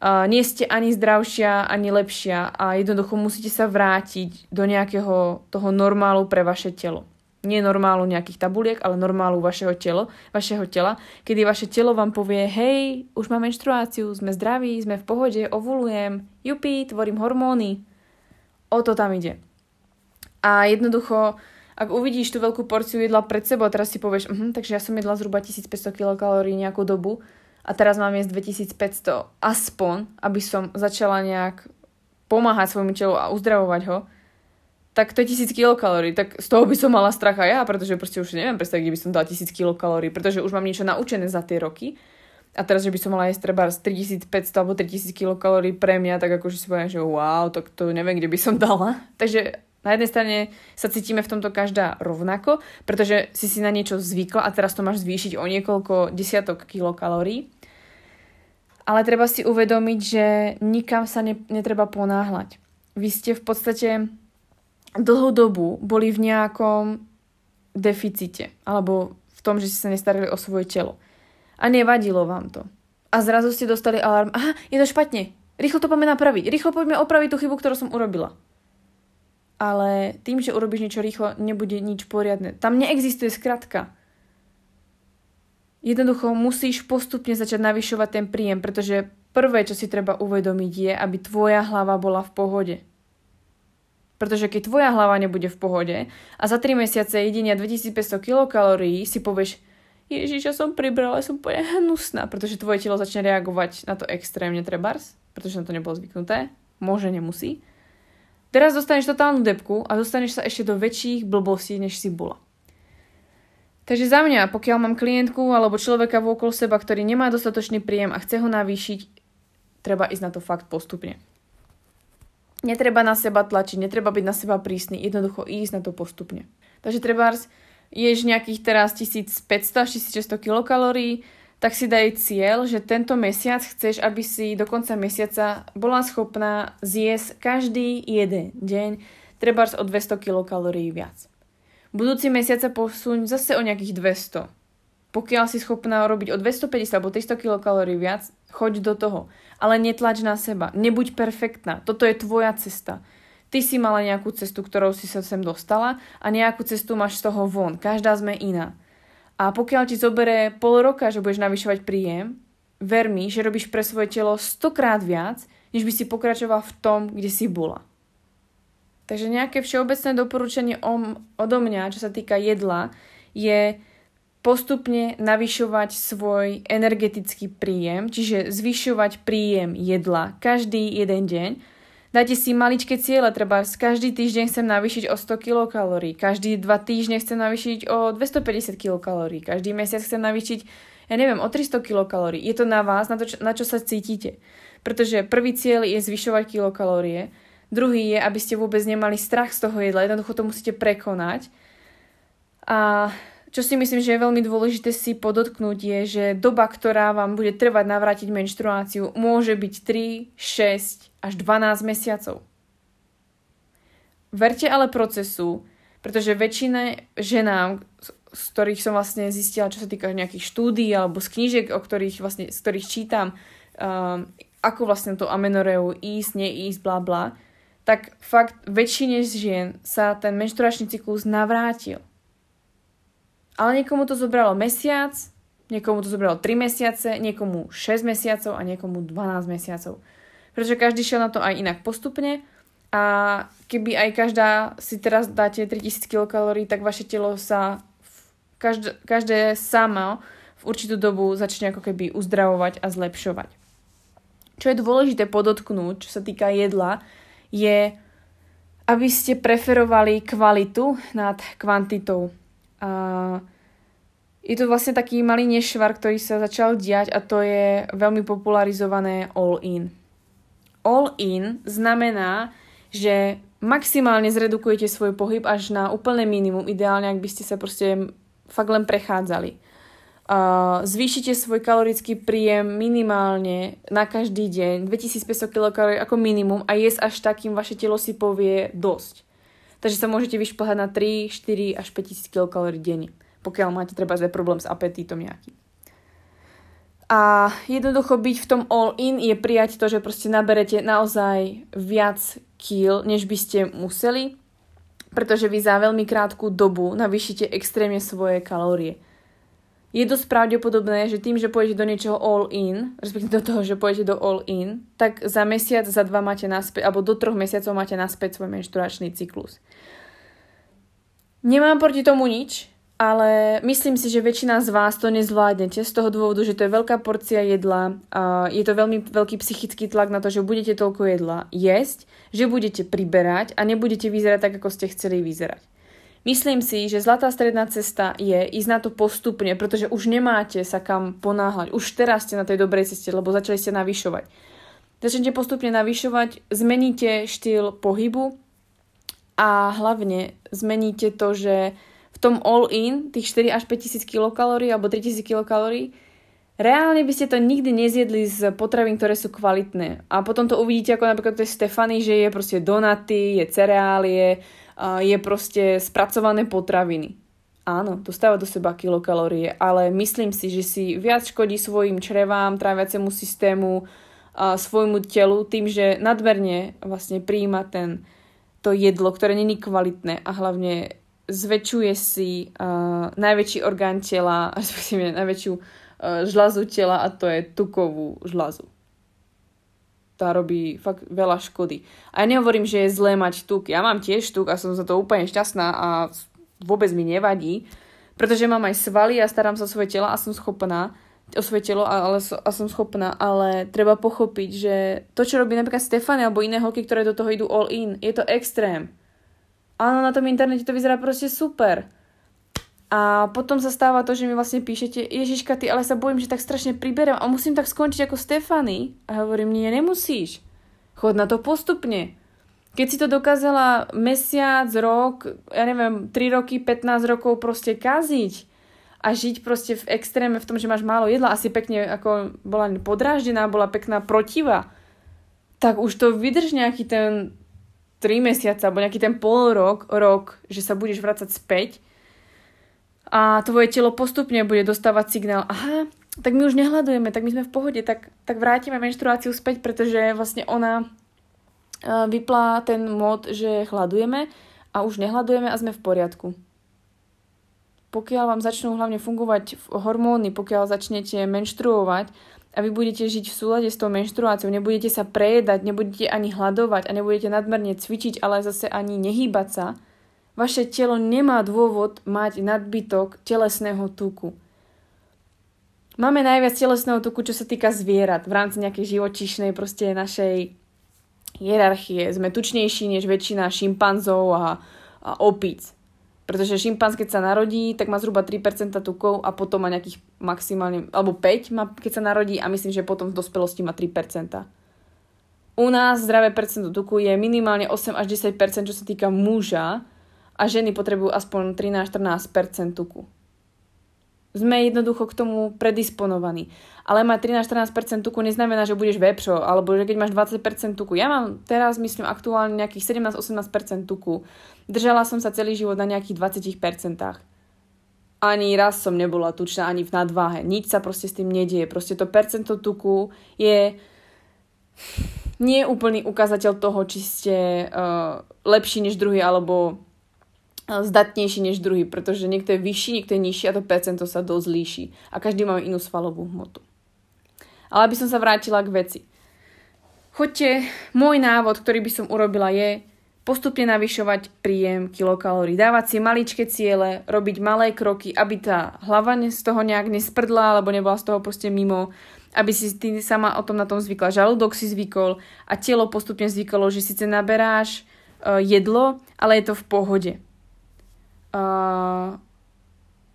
Uh, nie ste ani zdravšia, ani lepšia a jednoducho musíte sa vrátiť do nejakého toho normálu pre vaše telo. Nie normálu nejakých tabuliek, ale normálu vašeho, telo, vašeho tela, kedy vaše telo vám povie, hej, už mám menštruáciu, sme zdraví, sme v pohode, ovulujem, jupi, tvorím hormóny, O to tam ide. A jednoducho, ak uvidíš tú veľkú porciu jedla pred sebou a teraz si povieš, uh-huh, takže ja som jedla zhruba 1500 kilokalórií nejakú dobu a teraz mám jesť 2500 aspoň, aby som začala nejak pomáhať svojmu telu a uzdravovať ho, tak to je 1000 kilokalórií. Tak z toho by som mala strach aj ja, pretože proste už neviem predstaviť, kde by som dala 1000 kilokalórií, pretože už mám niečo naučené za tie roky a teraz, že by som mala jesť treba 3500 alebo 3000 kilokalórií pre mňa, tak akože si poviem, že wow, tak to neviem, kde by som dala. Takže na jednej strane sa cítime v tomto každá rovnako, pretože si si na niečo zvykla a teraz to máš zvýšiť o niekoľko desiatok kilokalórií. Ale treba si uvedomiť, že nikam sa ne, netreba ponáhľať. Vy ste v podstate dlhú dobu boli v nejakom deficite alebo v tom, že ste sa nestarali o svoje telo. A nevadilo vám to. A zrazu ste dostali alarm. Aha, je to špatne. Rýchlo to poďme napraviť. Rýchlo poďme opraviť tú chybu, ktorú som urobila. Ale tým, že urobíš niečo rýchlo, nebude nič poriadne. Tam neexistuje skratka. Jednoducho musíš postupne začať navyšovať ten príjem, pretože prvé, čo si treba uvedomiť je, aby tvoja hlava bola v pohode. Pretože keď tvoja hlava nebude v pohode a za 3 mesiace jedenia 2500 kilokalórií si povieš, Ježiš, ja som pribrala, som úplne hnusná, pretože tvoje telo začne reagovať na to extrémne trebars, pretože na to nebolo zvyknuté, môže, nemusí. Teraz dostaneš totálnu depku a dostaneš sa ešte do väčších blbostí, než si bola. Takže za mňa, pokiaľ mám klientku alebo človeka vôkol seba, ktorý nemá dostatočný príjem a chce ho navýšiť, treba ísť na to fakt postupne. Netreba na seba tlačiť, netreba byť na seba prísny, jednoducho ísť na to postupne. Takže trebárs, ješ nejakých teraz 1500 až 1600 kilokalórií, tak si daj cieľ, že tento mesiac chceš, aby si do konca mesiaca bola schopná zjesť každý jeden deň treba o 200 kilokalórií viac. Budúci mesiac sa posuň zase o nejakých 200. Pokiaľ si schopná robiť o 250 alebo 300 kilokalórií viac, choď do toho. Ale netlač na seba. Nebuď perfektná. Toto je tvoja cesta. Ty si mala nejakú cestu, ktorou si sa sem dostala a nejakú cestu máš z toho von. Každá sme iná. A pokiaľ ti zoberie pol roka, že budeš navyšovať príjem, ver mi, že robíš pre svoje telo stokrát viac, než by si pokračoval v tom, kde si bola. Takže nejaké všeobecné doporučenie odo mňa, čo sa týka jedla, je postupne navyšovať svoj energetický príjem, čiže zvyšovať príjem jedla každý jeden deň, Dajte si maličké ciele, treba každý týždeň chcem navýšiť o 100 kilokalórií, každý dva týždne chcem navýšiť o 250 kilokalórií, každý mesiac chcem navýšiť, ja neviem, o 300 kilokalórií. Je to na vás, na, to, na čo sa cítite. Pretože prvý cieľ je zvyšovať kilokalórie, druhý je, aby ste vôbec nemali strach z toho jedla, jednoducho to musíte prekonať. A čo si myslím, že je veľmi dôležité si podotknúť je, že doba, ktorá vám bude trvať navrátiť menštruáciu, môže byť 3, 6 až 12 mesiacov. Verte ale procesu, pretože väčšina ženám, z ktorých som vlastne zistila, čo sa týka nejakých štúdí alebo z knížek, o ktorých vlastne, z ktorých čítam, um, ako vlastne to amenoreu ísť, neísť, bla bla, tak fakt väčšine žien sa ten menštruačný cyklus navrátil. Ale niekomu to zobralo mesiac, niekomu to zobralo 3 mesiace, niekomu 6 mesiacov a niekomu 12 mesiacov. Pretože každý šiel na to aj inak postupne a keby aj každá si teraz dáte 3000 kcal, tak vaše telo sa každé, každé samo v určitú dobu začne ako keby uzdravovať a zlepšovať. Čo je dôležité podotknúť, čo sa týka jedla, je, aby ste preferovali kvalitu nad kvantitou. A je to vlastne taký malý nešvar, ktorý sa začal diať a to je veľmi popularizované all-in. All-in znamená, že maximálne zredukujete svoj pohyb až na úplné minimum, ideálne ak by ste sa proste fakt len prechádzali. Zvýšite svoj kalorický príjem minimálne na každý deň, 2500 kcal ako minimum a jesť až takým vaše telo si povie dosť. Takže sa môžete vyšplhať na 3, 4 až 5000 kcal denne, pokiaľ máte treba aj problém s apetítom nejaký. A jednoducho byť v tom all-in je prijať to, že proste naberete naozaj viac kil, než by ste museli, pretože vy za veľmi krátku dobu navýšite extrémne svoje kalórie je dosť pravdepodobné, že tým, že pôjdete do niečoho all in, respektíve do toho, že pôjdete do all in, tak za mesiac, za dva máte naspäť, alebo do troch mesiacov máte naspäť svoj menšturačný cyklus. Nemám proti tomu nič, ale myslím si, že väčšina z vás to nezvládnete z toho dôvodu, že to je veľká porcia jedla je to veľmi veľký psychický tlak na to, že budete toľko jedla jesť, že budete priberať a nebudete vyzerať tak, ako ste chceli vyzerať. Myslím si, že zlatá stredná cesta je ísť na to postupne, pretože už nemáte sa kam ponáhľať. Už teraz ste na tej dobrej ceste, lebo začali ste navyšovať. Začnete postupne navyšovať, zmeníte štýl pohybu a hlavne zmeníte to, že v tom all-in, tých 4 až 5 tisíc kilokalórií alebo 3 tisíc kilokalórií, reálne by ste to nikdy nezjedli z potravín, ktoré sú kvalitné. A potom to uvidíte ako napríklad tej Stefany, že je proste donaty, je cereálie, je proste spracované potraviny. Áno, dostáva do seba kilokalórie, ale myslím si, že si viac škodí svojim črevám, tráviacemu systému, a svojmu telu tým, že nadmerne vlastne príjima ten, to jedlo, ktoré není kvalitné a hlavne zväčšuje si uh, najväčší orgán tela, respektíve najväčšiu uh, žľazu tela a to je tukovú žľazu tá robí fakt veľa škody. A ja nehovorím, že je zlé mať tuk. Ja mám tiež tuk a som za to úplne šťastná a vôbec mi nevadí, pretože mám aj svaly a starám sa o svoje telo a som schopná o svoje telo ale, a som schopná, ale treba pochopiť, že to, čo robí napríklad Stefany alebo iné holky, ktoré do toho idú all in, je to extrém. Áno, na tom internete to vyzerá proste super. A potom sa stáva to, že mi vlastne píšete, Ježiška, ty, ale sa bojím, že tak strašne priberem a musím tak skončiť ako Stefany. A hovorím, nie, nemusíš. Chod na to postupne. Keď si to dokázala mesiac, rok, ja neviem, 3 roky, 15 rokov proste kaziť a žiť proste v extréme v tom, že máš málo jedla, asi pekne ako bola podráždená, bola pekná protiva, tak už to vydrž nejaký ten 3 mesiace alebo nejaký ten pol rok, rok, že sa budeš vrácať späť a tvoje telo postupne bude dostávať signál, aha, tak my už nehľadujeme, tak my sme v pohode, tak, tak vrátime menštruáciu späť, pretože vlastne ona vyplá ten mod, že hľadujeme a už nehľadujeme a sme v poriadku. Pokiaľ vám začnú hlavne fungovať hormóny, pokiaľ začnete menštruovať a vy budete žiť v súlade s tou menštruáciou, nebudete sa prejedať, nebudete ani hľadovať a nebudete nadmerne cvičiť, ale zase ani nehýbať sa, vaše telo nemá dôvod mať nadbytok telesného tuku. Máme najviac telesného tuku, čo sa týka zvierat. V rámci nejakej živočišnej proste našej hierarchie. Sme tučnejší než väčšina šimpanzov a, a opíc. Pretože šimpanz, keď sa narodí, tak má zhruba 3% tukov a potom má nejakých maximálne, alebo 5 má, keď sa narodí a myslím, že potom v dospelosti má 3%. U nás zdravé percento tuku je minimálne 8 až 10%, čo sa týka muža a ženy potrebujú aspoň 13-14% tuku sme jednoducho k tomu predisponovaní. Ale mať 13-14% tuku neznamená, že budeš vepřo, alebo že keď máš 20% tuku. Ja mám teraz, myslím, aktuálne nejakých 17-18% tuku. Držala som sa celý život na nejakých 20%. Ani raz som nebola tučná, ani v nadváhe. Nič sa proste s tým nedieje. Proste to percento tuku je nie úplný ukazateľ toho, či ste uh, lepší než druhý, alebo zdatnejší než druhý, pretože niekto je vyšší, niekto je nižší a to percento sa dosť líši. A každý má inú svalovú hmotu. Ale aby som sa vrátila k veci. Choďte, môj návod, ktorý by som urobila je postupne navyšovať príjem kilokalórií, dávať si maličké ciele, robiť malé kroky, aby tá hlava z toho nejak nesprdla, alebo nebola z toho proste mimo, aby si ty sama o tom na tom zvykla, žalúdok si zvykol a telo postupne zvykalo, že síce naberáš uh, jedlo, ale je to v pohode uh,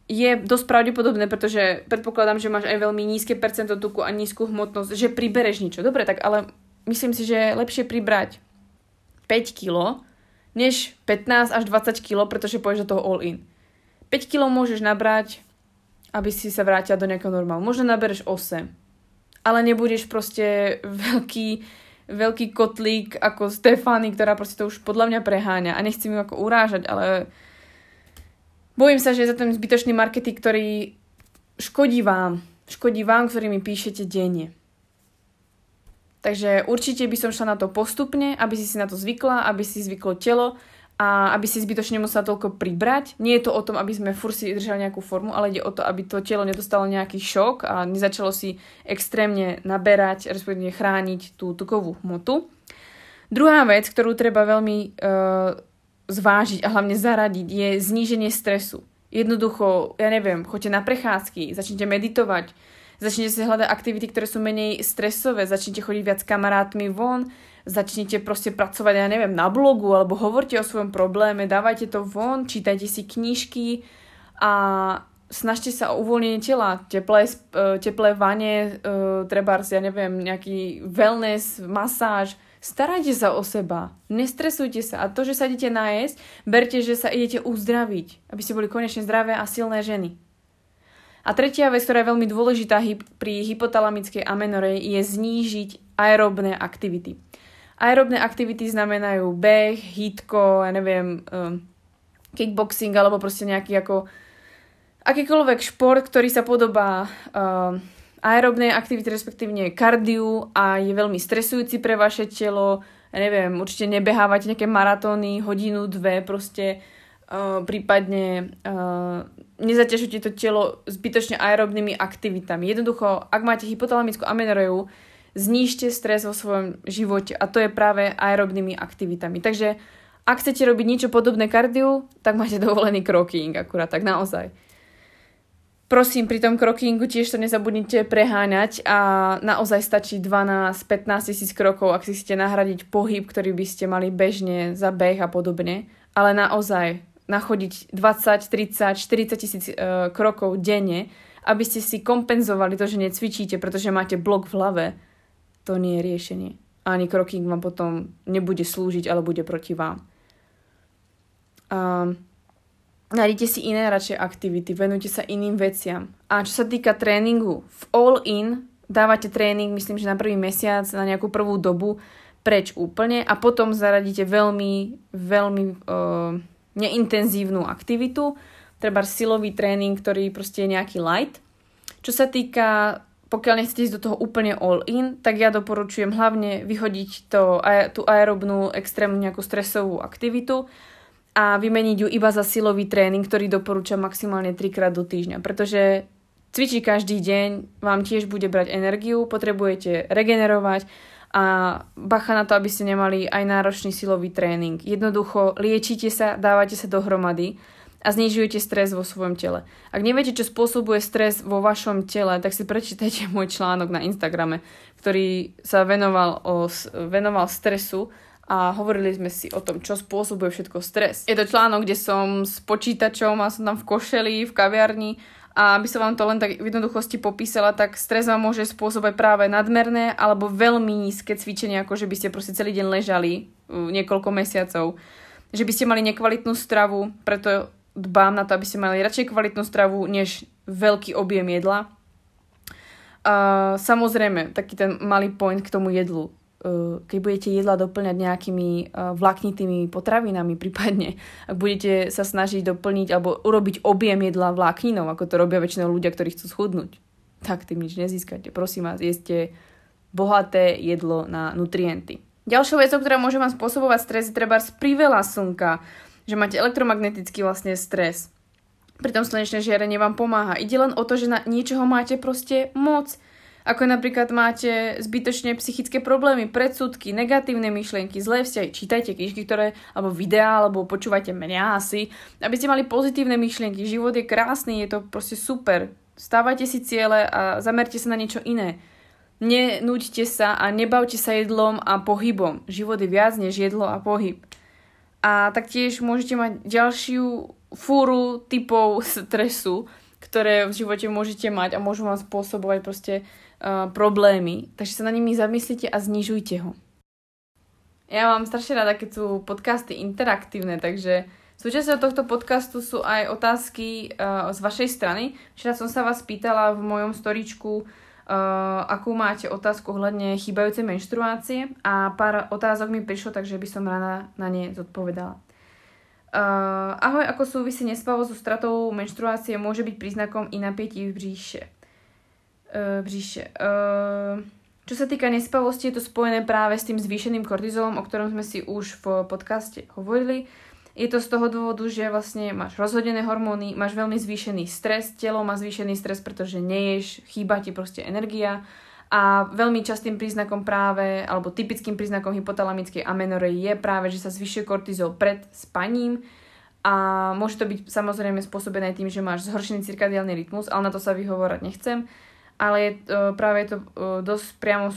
je dosť pravdepodobné, pretože predpokladám, že máš aj veľmi nízke percento tuku a nízku hmotnosť, že pribereš niečo. Dobre, tak ale myslím si, že je lepšie pribrať 5 kg, než 15 až 20 kg, pretože pôjdeš do toho all in. 5 kg môžeš nabrať, aby si sa vrátila do nejakého normálu. Možno nabereš 8, ale nebudeš proste veľký, veľký kotlík ako Stefany, ktorá proste to už podľa mňa preháňa. A nechcem ju ako urážať, ale Bojím sa, že je za ten zbytočný marketing, ktorý škodí vám. Škodí vám, ktorý mi píšete denne. Takže určite by som šla na to postupne, aby si si na to zvykla, aby si zvyklo telo a aby si zbytočne musela toľko pribrať. Nie je to o tom, aby sme fur si držali nejakú formu, ale ide o to, aby to telo nedostalo nejaký šok a nezačalo si extrémne naberať, respektíve chrániť tú tukovú hmotu. Druhá vec, ktorú treba veľmi uh, zvážiť a hlavne zaradiť, je zníženie stresu. Jednoducho, ja neviem, choďte na prechádzky, začnite meditovať, začnite si hľadať aktivity, ktoré sú menej stresové, začnite chodiť viac kamarátmi von, začnite proste pracovať, ja neviem, na blogu, alebo hovorte o svojom probléme, dávajte to von, čítajte si knižky a snažte sa o uvoľnenie tela, teplé, e, teplé vane, uh, trebárs, ja neviem, nejaký wellness, masáž, Starajte sa o seba, nestresujte sa a to, že sa idete nájsť, berte, že sa idete uzdraviť, aby ste boli konečne zdravé a silné ženy. A tretia vec, ktorá je veľmi dôležitá pri hypotalamickej amenore, je znížiť aerobné aktivity. Aerobné aktivity znamenajú beh, hitko, ja neviem, um, kickboxing alebo proste nejaký ako akýkoľvek šport, ktorý sa podobá um, aerobnej aktivity, respektívne kardiu a je veľmi stresujúci pre vaše telo. Ja neviem, určite nebehávate nejaké maratóny, hodinu, dve, proste uh, prípadne uh, nezaťažujte to telo zbytočne aerobnými aktivitami. Jednoducho, ak máte hypotalamickú amenoreu, znížte stres vo svojom živote a to je práve aerobnými aktivitami. Takže ak chcete robiť niečo podobné kardiu, tak máte dovolený kroking, akurát tak naozaj. Prosím, pri tom krokingu tiež to nezabudnite preháňať a naozaj stačí 12-15 tisíc krokov, ak si chcete nahradiť pohyb, ktorý by ste mali bežne za beh a podobne. Ale naozaj nachodiť 20, 30, 40 tisíc e, krokov denne, aby ste si kompenzovali to, že necvičíte, pretože máte blok v hlave, to nie je riešenie. Ani kroking vám potom nebude slúžiť, ale bude proti vám. Um, nájdete si iné radšej aktivity, venujte sa iným veciam. A čo sa týka tréningu, v all-in dávate tréning, myslím, že na prvý mesiac, na nejakú prvú dobu preč úplne a potom zaradíte veľmi, veľmi uh, neintenzívnu aktivitu, treba silový tréning, ktorý proste je nejaký light. Čo sa týka, pokiaľ nechcete ísť do toho úplne all in, tak ja doporučujem hlavne vyhodiť to, tú aerobnú extrémnu nejakú stresovú aktivitu a vymeniť ju iba za silový tréning, ktorý doporúčam maximálne 3 krát do týždňa, pretože cvičiť každý deň vám tiež bude brať energiu, potrebujete regenerovať a bacha na to, aby ste nemali aj náročný silový tréning. Jednoducho liečite sa, dávate sa dohromady a znižujete stres vo svojom tele. Ak neviete, čo spôsobuje stres vo vašom tele, tak si prečítajte môj článok na Instagrame, ktorý sa venoval, o, venoval stresu a hovorili sme si o tom, čo spôsobuje všetko stres. Je to článok, kde som s počítačom a som tam v košeli, v kaviarni a aby som vám to len tak v jednoduchosti popísala, tak stres vám môže spôsobať práve nadmerné alebo veľmi nízke cvičenie, ako že by ste proste celý deň ležali niekoľko mesiacov. Že by ste mali nekvalitnú stravu, preto dbám na to, aby ste mali radšej kvalitnú stravu, než veľký objem jedla. Uh, samozrejme, taký ten malý point k tomu jedlu. Eh, keď budete jedla doplňať nejakými eh, vláknitými potravinami prípadne, ak budete sa snažiť doplniť alebo urobiť objem jedla vlákninou, ako to robia väčšinou ľudia, ktorí chcú schudnúť, tak tým nič nezískate. Prosím vás, jeste bohaté jedlo na nutrienty. Ďalšou vecou, ktorá môže vám spôsobovať stres, je treba priveľa slnka, že máte elektromagnetický vlastne stres. Pritom slnečné žiarenie vám pomáha. Ide len o to, že na niečoho máte proste moc ako napríklad máte zbytočne psychické problémy, predsudky, negatívne myšlienky, zlé vzťahy, čítajte knižky, ktoré, alebo videá, alebo počúvajte mňa asi, aby ste mali pozitívne myšlienky. Život je krásny, je to proste super. Stávajte si ciele a zamerte sa na niečo iné. Nenúďte sa a nebavte sa jedlom a pohybom. Život je viac než jedlo a pohyb. A taktiež môžete mať ďalšiu fúru typov stresu, ktoré v živote môžete mať a môžu vám spôsobovať proste problémy, takže sa na nimi zamyslite a znižujte ho. Ja mám strašne rada, keď sú podcasty interaktívne, takže súčasťou tohto podcastu sú aj otázky uh, z vašej strany. Včera som sa vás pýtala v mojom storičku, uh, akú máte otázku ohľadne chýbajúcej menštruácie a pár otázok mi prišlo, takže by som rada na ne zodpovedala. Uh, ahoj, ako súvisí nespavosť so stratou menštruácie môže byť príznakom i napätí v bříše uh, bříše. Uh, čo sa týka nespavosti, je to spojené práve s tým zvýšeným kortizolom, o ktorom sme si už v podcaste hovorili. Je to z toho dôvodu, že vlastne máš rozhodené hormóny, máš veľmi zvýšený stres, telo má zvýšený stres, pretože neješ, chýba ti proste energia a veľmi častým príznakom práve, alebo typickým príznakom hypotalamickej amenoreji je práve, že sa zvyšuje kortizol pred spaním a môže to byť samozrejme spôsobené tým, že máš zhoršený cirkadiálny rytmus, ale na to sa vyhovorať nechcem ale je, uh, práve je to uh, dosť priamo uh,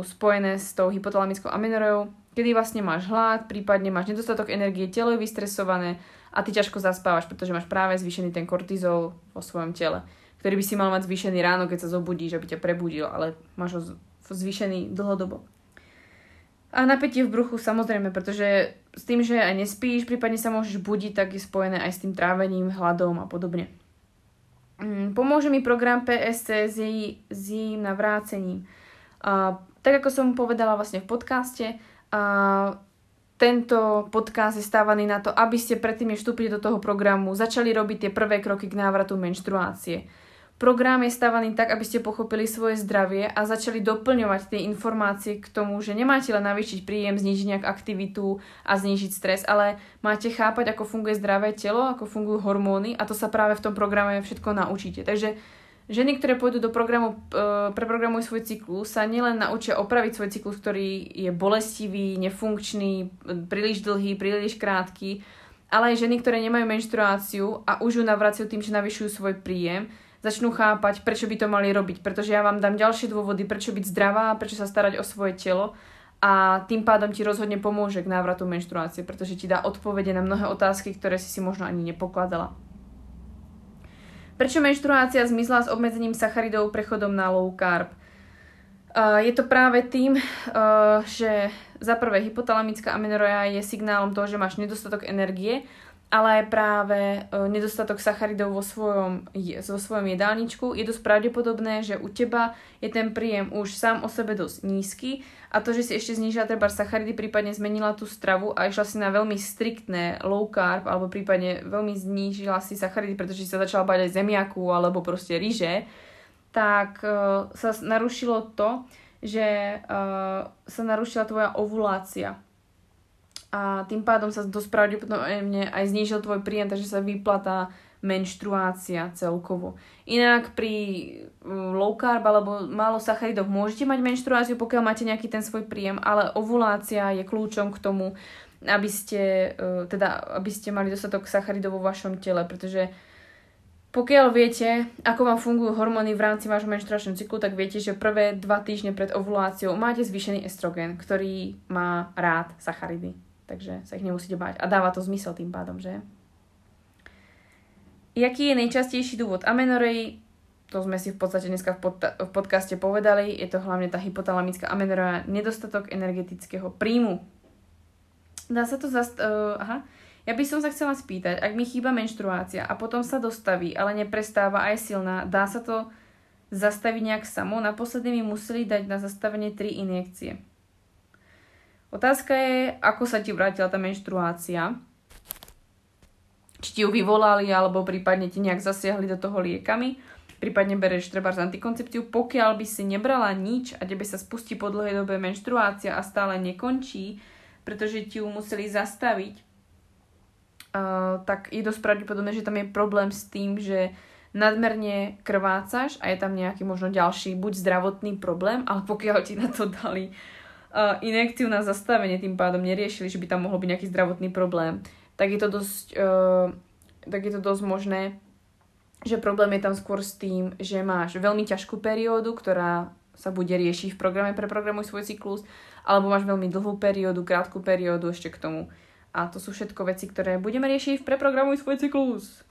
spojené s tou hypotalamickou amenorejou, kedy vlastne máš hlad, prípadne máš nedostatok energie, telo je vystresované a ty ťažko zaspávaš, pretože máš práve zvýšený ten kortizol vo svojom tele, ktorý by si mal mať zvýšený ráno, keď sa zobudíš, aby ťa prebudil, ale máš ho zvýšený dlhodobo. A napätie v bruchu samozrejme, pretože s tým, že aj nespíš, prípadne sa môžeš budiť, tak je spojené aj s tým trávením, hladom a podobne. Mm, pomôže mi program PSC s, jej, s jej navrácením. A, tak ako som povedala vlastne v podcaste, a, tento podcast je stávaný na to, aby ste predtým, než vstúpite do toho programu, začali robiť tie prvé kroky k návratu menštruácie. Program je stavaný tak, aby ste pochopili svoje zdravie a začali doplňovať tie informácie k tomu, že nemáte len navýšiť príjem, znižiť nejak aktivitu a znižiť stres, ale máte chápať, ako funguje zdravé telo, ako fungujú hormóny a to sa práve v tom programe všetko naučíte. Takže ženy, ktoré pôjdu do programu, e, preprogramujú svoj cyklus, sa nielen naučia opraviť svoj cyklus, ktorý je bolestivý, nefunkčný, príliš dlhý, príliš krátky, ale aj ženy, ktoré nemajú menštruáciu a už ju navracajú tým, že navyšujú svoj príjem, začnú chápať, prečo by to mali robiť. Pretože ja vám dám ďalšie dôvody, prečo byť zdravá, prečo sa starať o svoje telo a tým pádom ti rozhodne pomôže k návratu menštruácie, pretože ti dá odpovede na mnohé otázky, ktoré si si možno ani nepokladala. Prečo menštruácia zmizla s obmedzením sacharidov prechodom na low carb? Je to práve tým, že za prvé hypotalamická amenoreja je signálom toho, že máš nedostatok energie ale práve e, nedostatok sacharidov vo svojom, vo svojom jedálničku, je dosť pravdepodobné, že u teba je ten príjem už sám o sebe dosť nízky a to, že si ešte znížila treba sacharidy, prípadne zmenila tú stravu a išla si na veľmi striktné low carb alebo prípadne veľmi znížila si sacharidy, pretože si sa začala bať aj zemiaku alebo proste ryže, tak uh, sa narušilo to, že uh, sa narušila tvoja ovulácia a tým pádom sa dosť pravdepodobne aj znížil tvoj príjem, takže sa vyplatá menštruácia celkovo. Inak pri mm, low carb alebo málo sacharidov môžete mať menštruáciu, pokiaľ máte nejaký ten svoj príjem, ale ovulácia je kľúčom k tomu, aby ste, e, teda, aby ste mali dostatok sacharidov vo vašom tele, pretože pokiaľ viete, ako vám fungujú hormóny v rámci vášho menštruačného cyklu, tak viete, že prvé dva týždne pred ovuláciou máte zvýšený estrogen, ktorý má rád sacharidy takže sa ich nemusíte báť. A dáva to zmysel tým pádom, že? Jaký je najčastejší dôvod amenorei? To sme si v podstate dneska v, pod, v podcaste povedali. Je to hlavne tá hypotalamická amenorea, nedostatok energetického príjmu. Dá sa to zast... Uh, aha. Ja by som sa chcela spýtať, ak mi chýba menštruácia a potom sa dostaví, ale neprestáva aj silná, dá sa to zastaviť nejak samo? Naposledy mi museli dať na zastavenie 3 injekcie. Otázka je, ako sa ti vrátila tá menštruácia. Či ti ju vyvolali, alebo prípadne ti nejak zasiahli do toho liekami. Prípadne bereš treba z antikoncepciu. Pokiaľ by si nebrala nič a tebe sa spustí po dlhej dobe menštruácia a stále nekončí, pretože ti ju museli zastaviť, uh, tak je dosť pravdepodobné, že tam je problém s tým, že nadmerne krvácaš a je tam nejaký možno ďalší buď zdravotný problém, ale pokiaľ ti na to dali uh, injekciu na zastavenie tým pádom neriešili, že by tam mohol byť nejaký zdravotný problém, tak je to dosť, uh, tak je to dosť možné, že problém je tam skôr s tým, že máš veľmi ťažkú periódu, ktorá sa bude riešiť v programe pre programuj svoj cyklus, alebo máš veľmi dlhú periódu, krátku periódu ešte k tomu. A to sú všetko veci, ktoré budeme riešiť v preprogramuj svoj cyklus.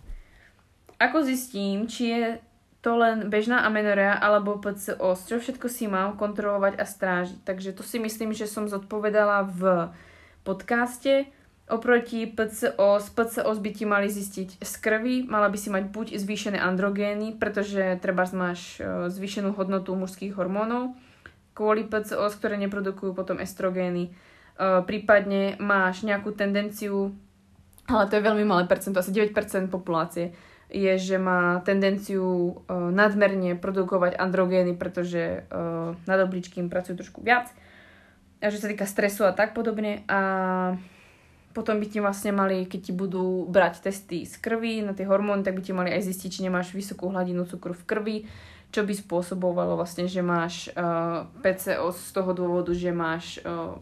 Ako zistím, či je to len bežná amenorea alebo PCO, čo všetko si mám kontrolovať a strážiť. Takže to si myslím, že som zodpovedala v podcaste. Oproti PCO, z PCO by ti mali zistiť z krvi, mala by si mať buď zvýšené androgény, pretože treba máš e, zvýšenú hodnotu mužských hormónov, kvôli PCO, ktoré neprodukujú potom estrogény. E, prípadne máš nejakú tendenciu, ale to je veľmi malé percento, asi 9% populácie, je, že má tendenciu uh, nadmerne produkovať androgény, pretože uh, nad obličkým pracujú trošku viac. A že sa týka stresu a tak podobne. A potom by ti vlastne mali, keď ti budú brať testy z krvi na tie hormóny, tak by ti mali aj zistiť, či nemáš vysokú hladinu cukru v krvi, čo by spôsobovalo vlastne, že máš uh, PCO z toho dôvodu, že máš uh,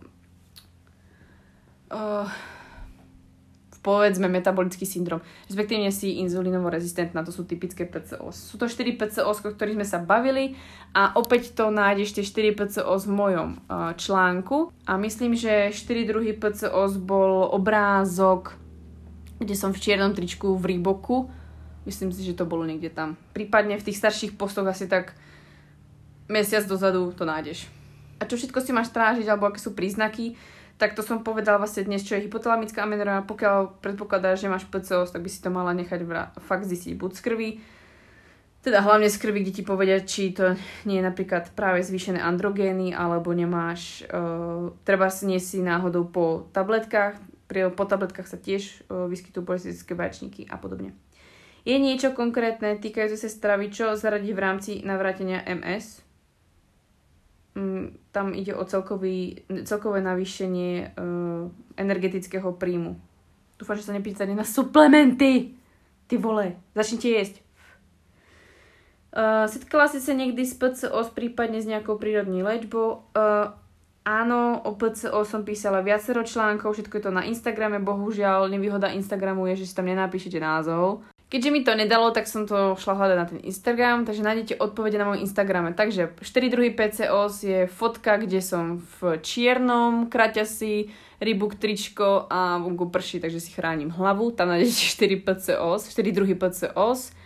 uh, povedzme metabolický syndrom, respektíve si inzulínovo rezistentná, to sú typické PCOS. Sú to 4 PCOS, o ktorých sme sa bavili a opäť to nájdeš tie 4 PCOS v mojom uh, článku a myslím, že 4 druhý PCOS bol obrázok, kde som v čiernom tričku v Reeboku, myslím si, že to bolo niekde tam. Prípadne v tých starších postoch asi tak mesiac dozadu to nájdeš. A čo všetko si máš strážiť, alebo aké sú príznaky, tak to som povedala vlastne dnes, čo je hypotalamická amenorá. Pokiaľ predpokladáš, že máš PCOS, tak by si to mala nechať vra- fakt zistiť buď z krvi, teda hlavne z krvi, kde ti povedia, či to nie je napríklad práve zvýšené androgény, alebo nemáš, uh, treba nie si náhodou po tabletkách, pri, po tabletkách sa tiež uh, vyskytujú polycystické vaječníky a podobne. Je niečo konkrétne týkajúce sa stravy, čo zaradiť v rámci navrátenia MS? Mm, tam ide o celkový, celkové navýšenie uh, energetického príjmu. Dúfam, že sa nepýtate na suplementy. Ty vole, začnite jesť. Uh, setkala si sa niekdy s PCO, prípadne s nejakou prírodní liečbou? Uh, áno, o PCO som písala viacero článkov, všetko je to na Instagrame, bohužiaľ nevýhoda Instagramu je, že si tam nenapíšete názov. Keďže mi to nedalo, tak som to šla hľadať na ten Instagram, takže nájdete odpovede na mojom Instagrame. Takže 4 druhý PCOS je fotka, kde som v čiernom kraťasi, rybuk tričko a vonku prší, takže si chránim hlavu. Tam nájdete 4 PCOS, 4 druhý PCOS.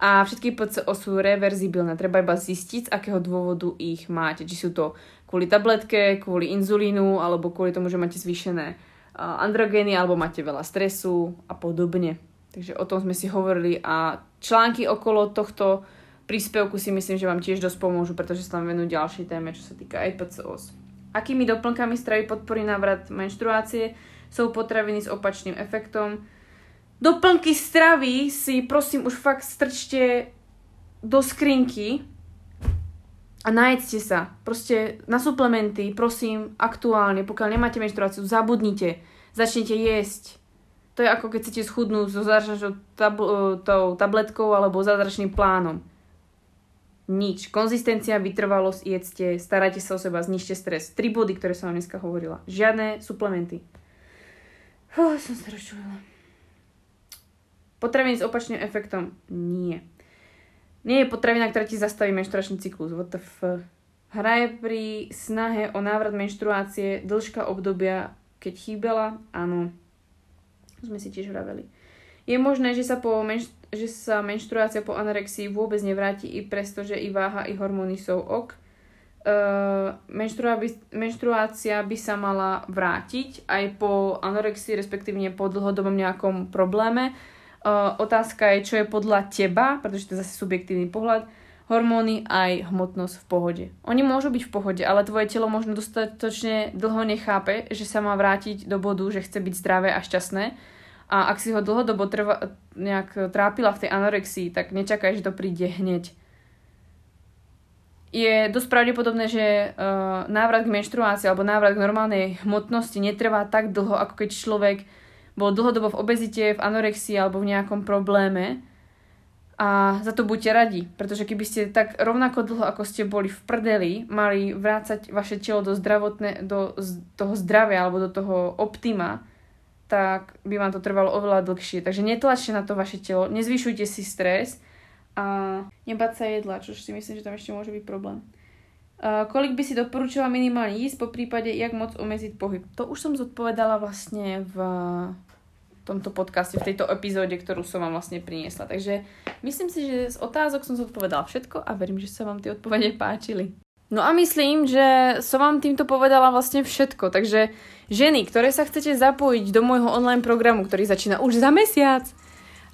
A všetky PCO sú reverzibilné, treba iba zistiť, z akého dôvodu ich máte. Či sú to kvôli tabletke, kvôli inzulínu, alebo kvôli tomu, že máte zvýšené androgény alebo máte veľa stresu a podobne. Takže o tom sme si hovorili a články okolo tohto príspevku si myslím, že vám tiež dosť pomôžu, pretože sa tam venujú ďalšie téme, čo sa týka aj PCOS. Akými doplnkami stravy podporí návrat menštruácie sú potraviny s opačným efektom. Doplnky stravy si prosím už fakt strčte do skrinky a najedzte sa. Proste na suplementy, prosím, aktuálne, pokiaľ nemáte menštruáciu, zabudnite. Začnite jesť to je ako keď chcete schudnúť so zázračnou tab- tou tabletkou alebo zázračným plánom. Nič. Konzistencia, vytrvalosť, jedzte, starajte sa o seba, znižte stres. Tri body, ktoré som vám dneska hovorila. Žiadne suplementy. Fú, som sa rozčulila. Potraviny s opačným efektom? Nie. Nie je potravina, ktorá ti zastaví menštruačný cyklus. What the f... Hraje pri snahe o návrat menštruácie dĺžka obdobia, keď chýbala? Áno sme si tiež vraveli. Je možné, že sa, po menš- že sa menštruácia po anorexii vôbec nevráti i presto, že i váha, i hormóny sú ok. Uh, menštrua by, menštruácia by sa mala vrátiť aj po anorexii, respektívne po dlhodobom nejakom probléme. Uh, otázka je, čo je podľa teba, pretože to je zase subjektívny pohľad, hormóny aj hmotnosť v pohode. Oni môžu byť v pohode, ale tvoje telo možno dostatočne dlho nechápe, že sa má vrátiť do bodu, že chce byť zdravé a šťastné a ak si ho dlhodobo trva, nejak trápila v tej anorexii, tak nečakaj, že to príde hneď. Je dosť pravdepodobné, že uh, návrat k menštruácii alebo návrat k normálnej hmotnosti netrvá tak dlho, ako keď človek bol dlhodobo v obezite, v anorexii alebo v nejakom probléme. A za to buďte radi, pretože keby ste tak rovnako dlho, ako ste boli v prdeli, mali vrácať vaše telo do, zdravotné, do toho zdravia alebo do toho optima, tak by vám to trvalo oveľa dlhšie. Takže netlačte na to vaše telo, nezvyšujte si stres a nebať sa jedla, čo si myslím, že tam ešte môže byť problém. Uh, kolik by si doporučila minimálne jísť, po prípade, jak moc omeziť pohyb. To už som zodpovedala vlastne v tomto podcaste, v tejto epizóde, ktorú som vám vlastne priniesla. Takže myslím si, že z otázok som zodpovedala všetko a verím, že sa vám tie odpovede páčili. No a myslím, že som vám týmto povedala vlastne všetko. Takže ženy, ktoré sa chcete zapojiť do môjho online programu, ktorý začína už za mesiac,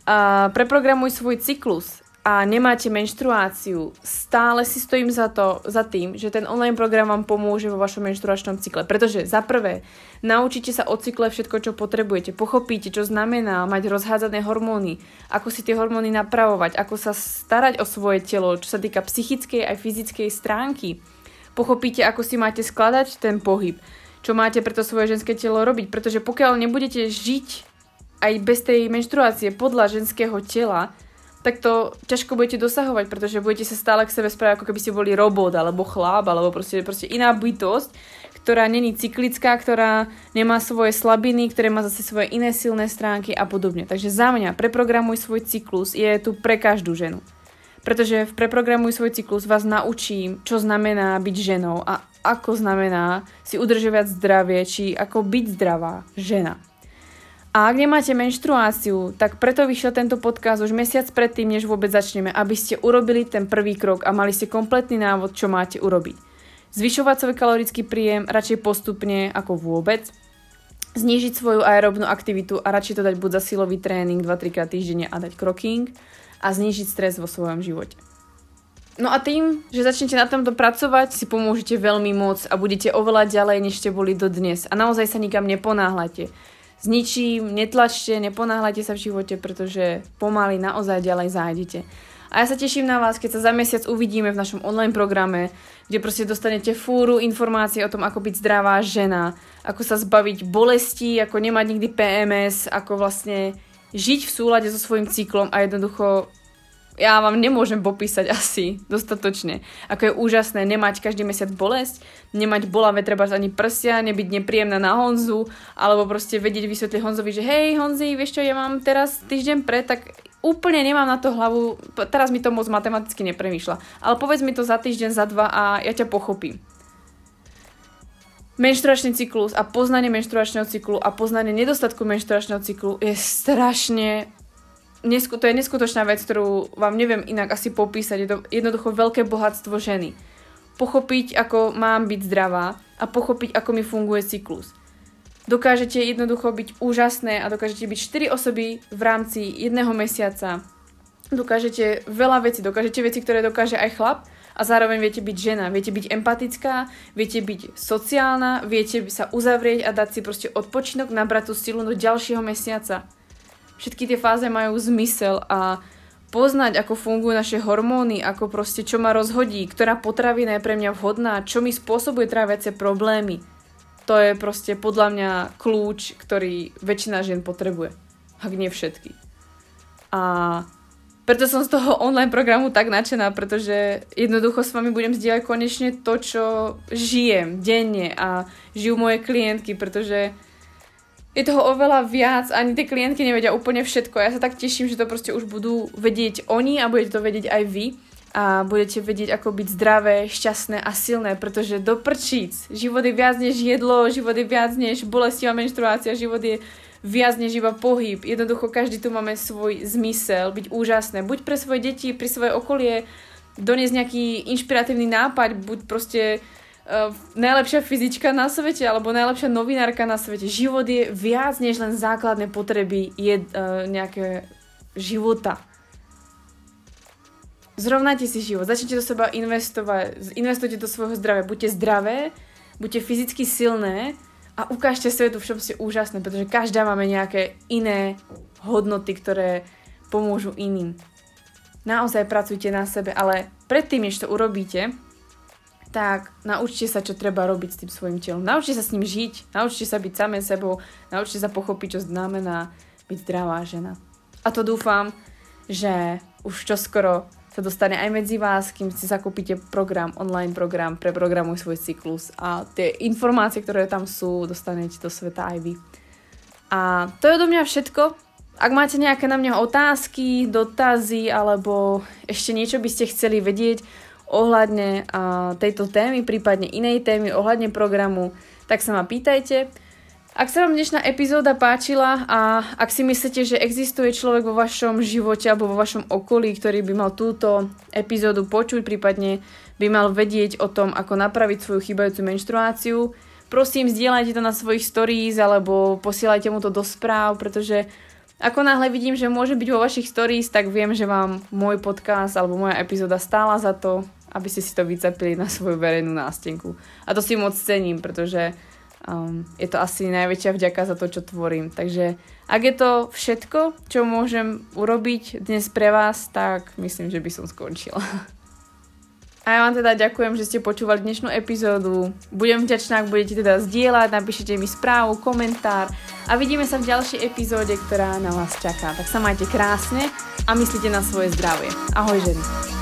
a preprogramuj svoj cyklus a nemáte menštruáciu, stále si stojím za, to, za tým, že ten online program vám pomôže vo vašom menštruačnom cykle. Pretože za prvé, naučíte sa o cykle všetko, čo potrebujete, pochopíte, čo znamená mať rozhádzané hormóny, ako si tie hormóny napravovať, ako sa starať o svoje telo, čo sa týka psychickej aj fyzickej stránky. Pochopíte, ako si máte skladať ten pohyb, čo máte pre to svoje ženské telo robiť, pretože pokiaľ nebudete žiť aj bez tej menštruácie podľa ženského tela, tak to ťažko budete dosahovať, pretože budete sa stále k sebe správať, ako keby ste boli robot, alebo chlap, alebo proste, proste iná bytosť, ktorá není cyklická, ktorá nemá svoje slabiny, ktoré má zase svoje iné silné stránky a podobne. Takže za mňa preprogramuj svoj cyklus je tu pre každú ženu. Pretože v preprogramuj svoj cyklus vás naučím, čo znamená byť ženou a ako znamená si udržovať zdravie, či ako byť zdravá žena. A ak nemáte menštruáciu, tak preto vyšiel tento podcast už mesiac predtým, než vôbec začneme, aby ste urobili ten prvý krok a mali ste kompletný návod, čo máte urobiť. Zvyšovať svoj kalorický príjem radšej postupne ako vôbec, znížiť svoju aerobnú aktivitu a radšej to dať buď za silový tréning 2-3 krát týždenne a dať kroking a znížiť stres vo svojom živote. No a tým, že začnete na tomto pracovať, si pomôžete veľmi moc a budete oveľa ďalej, než ste boli do dnes. A naozaj sa nikam neponáhľate. S ničím netlačte, neponáhľate sa v živote, pretože pomaly naozaj ďalej zájdete. A ja sa teším na vás, keď sa za mesiac uvidíme v našom online programe, kde proste dostanete fúru informácií o tom, ako byť zdravá žena, ako sa zbaviť bolestí, ako nemať nikdy PMS, ako vlastne žiť v súlade so svojím cyklom a jednoducho ja vám nemôžem popísať asi dostatočne. Ako je úžasné nemať každý mesiac bolesť, nemať bolavé treba ani prsia, nebyť nepríjemná na Honzu, alebo proste vedieť vysvetliť Honzovi, že hej Honzi, vieš čo, ja mám teraz týždeň pre, tak úplne nemám na to hlavu, teraz mi to moc matematicky nepremýšľa. Ale povedz mi to za týždeň, za dva a ja ťa pochopím. Menštruačný cyklus a poznanie menštruačného cyklu a poznanie nedostatku menštruačného cyklu je strašne nesku, to je neskutočná vec, ktorú vám neviem inak asi popísať. Je to jednoducho veľké bohatstvo ženy. Pochopiť, ako mám byť zdravá a pochopiť, ako mi funguje cyklus. dokážete jednoducho byť úžasné a dokážete byť 4 osoby v rámci jedného mesiaca. Dokážete veľa vecí, dokážete veci, ktoré dokáže aj chlap a zároveň viete byť žena, viete byť empatická, viete byť sociálna, viete sa uzavrieť a dať si proste odpočinok, nabrať tú silu do ďalšieho mesiaca. Všetky tie fáze majú zmysel a poznať, ako fungujú naše hormóny, ako proste čo ma rozhodí, ktorá potravina je pre mňa vhodná, čo mi spôsobuje tráviace problémy, to je proste podľa mňa kľúč, ktorý väčšina žien potrebuje. Ak nie všetky. A preto som z toho online programu tak nadšená, pretože jednoducho s vami budem zdieľať konečne to, čo žijem denne a žijú moje klientky, pretože je toho oveľa viac, ani tie klientky nevedia úplne všetko. Ja sa tak teším, že to proste už budú vedieť oni a budete to vedieť aj vy a budete vedieť, ako byť zdravé, šťastné a silné, pretože do prčíc. Život je viac než jedlo, život je viac než bolestivá menštruácia, život je viac než iba pohyb. Jednoducho každý tu máme svoj zmysel, byť úžasné. Buď pre svoje deti, pri svoje okolie, doniesť nejaký inšpiratívny nápad, buď proste uh, najlepšia fyzička na svete alebo najlepšia novinárka na svete. Život je viac než len základné potreby je, uh, nejaké života zrovnajte si život, začnite do seba investovať, investujte do svojho zdravia, buďte zdravé, buďte fyzicky silné a ukážte svetu, v čom ste úžasné, pretože každá máme nejaké iné hodnoty, ktoré pomôžu iným. Naozaj pracujte na sebe, ale predtým, než to urobíte, tak naučte sa, čo treba robiť s tým svojim telom. Naučte sa s ním žiť, naučte sa byť samé sebou, naučte sa pochopiť, čo znamená byť zdravá žena. A to dúfam, že už čoskoro sa dostane aj medzi vás, kým si zakúpite program, online program pre programuj svoj cyklus a tie informácie, ktoré tam sú, dostanete do sveta aj vy. A to je do mňa všetko. Ak máte nejaké na mňa otázky, dotazy alebo ešte niečo by ste chceli vedieť ohľadne tejto témy, prípadne inej témy, ohľadne programu, tak sa ma pýtajte. Ak sa vám dnešná epizóda páčila a ak si myslíte, že existuje človek vo vašom živote alebo vo vašom okolí, ktorý by mal túto epizódu počuť, prípadne by mal vedieť o tom, ako napraviť svoju chýbajúcu menštruáciu, prosím, zdieľajte to na svojich stories alebo posielajte mu to do správ, pretože ako náhle vidím, že môže byť vo vašich stories, tak viem, že vám môj podcast alebo moja epizóda stála za to, aby ste si to vycepili na svoju verejnú nástenku. A to si moc cením, pretože um, je to asi najväčšia vďaka za to, čo tvorím. Takže ak je to všetko, čo môžem urobiť dnes pre vás, tak myslím, že by som skončila. A ja vám teda ďakujem, že ste počúvali dnešnú epizódu. Budem vďačná, ak budete teda zdieľať, napíšete mi správu, komentár a vidíme sa v ďalšej epizóde, ktorá na vás čaká. Tak sa majte krásne a myslíte na svoje zdravie. Ahoj ženy.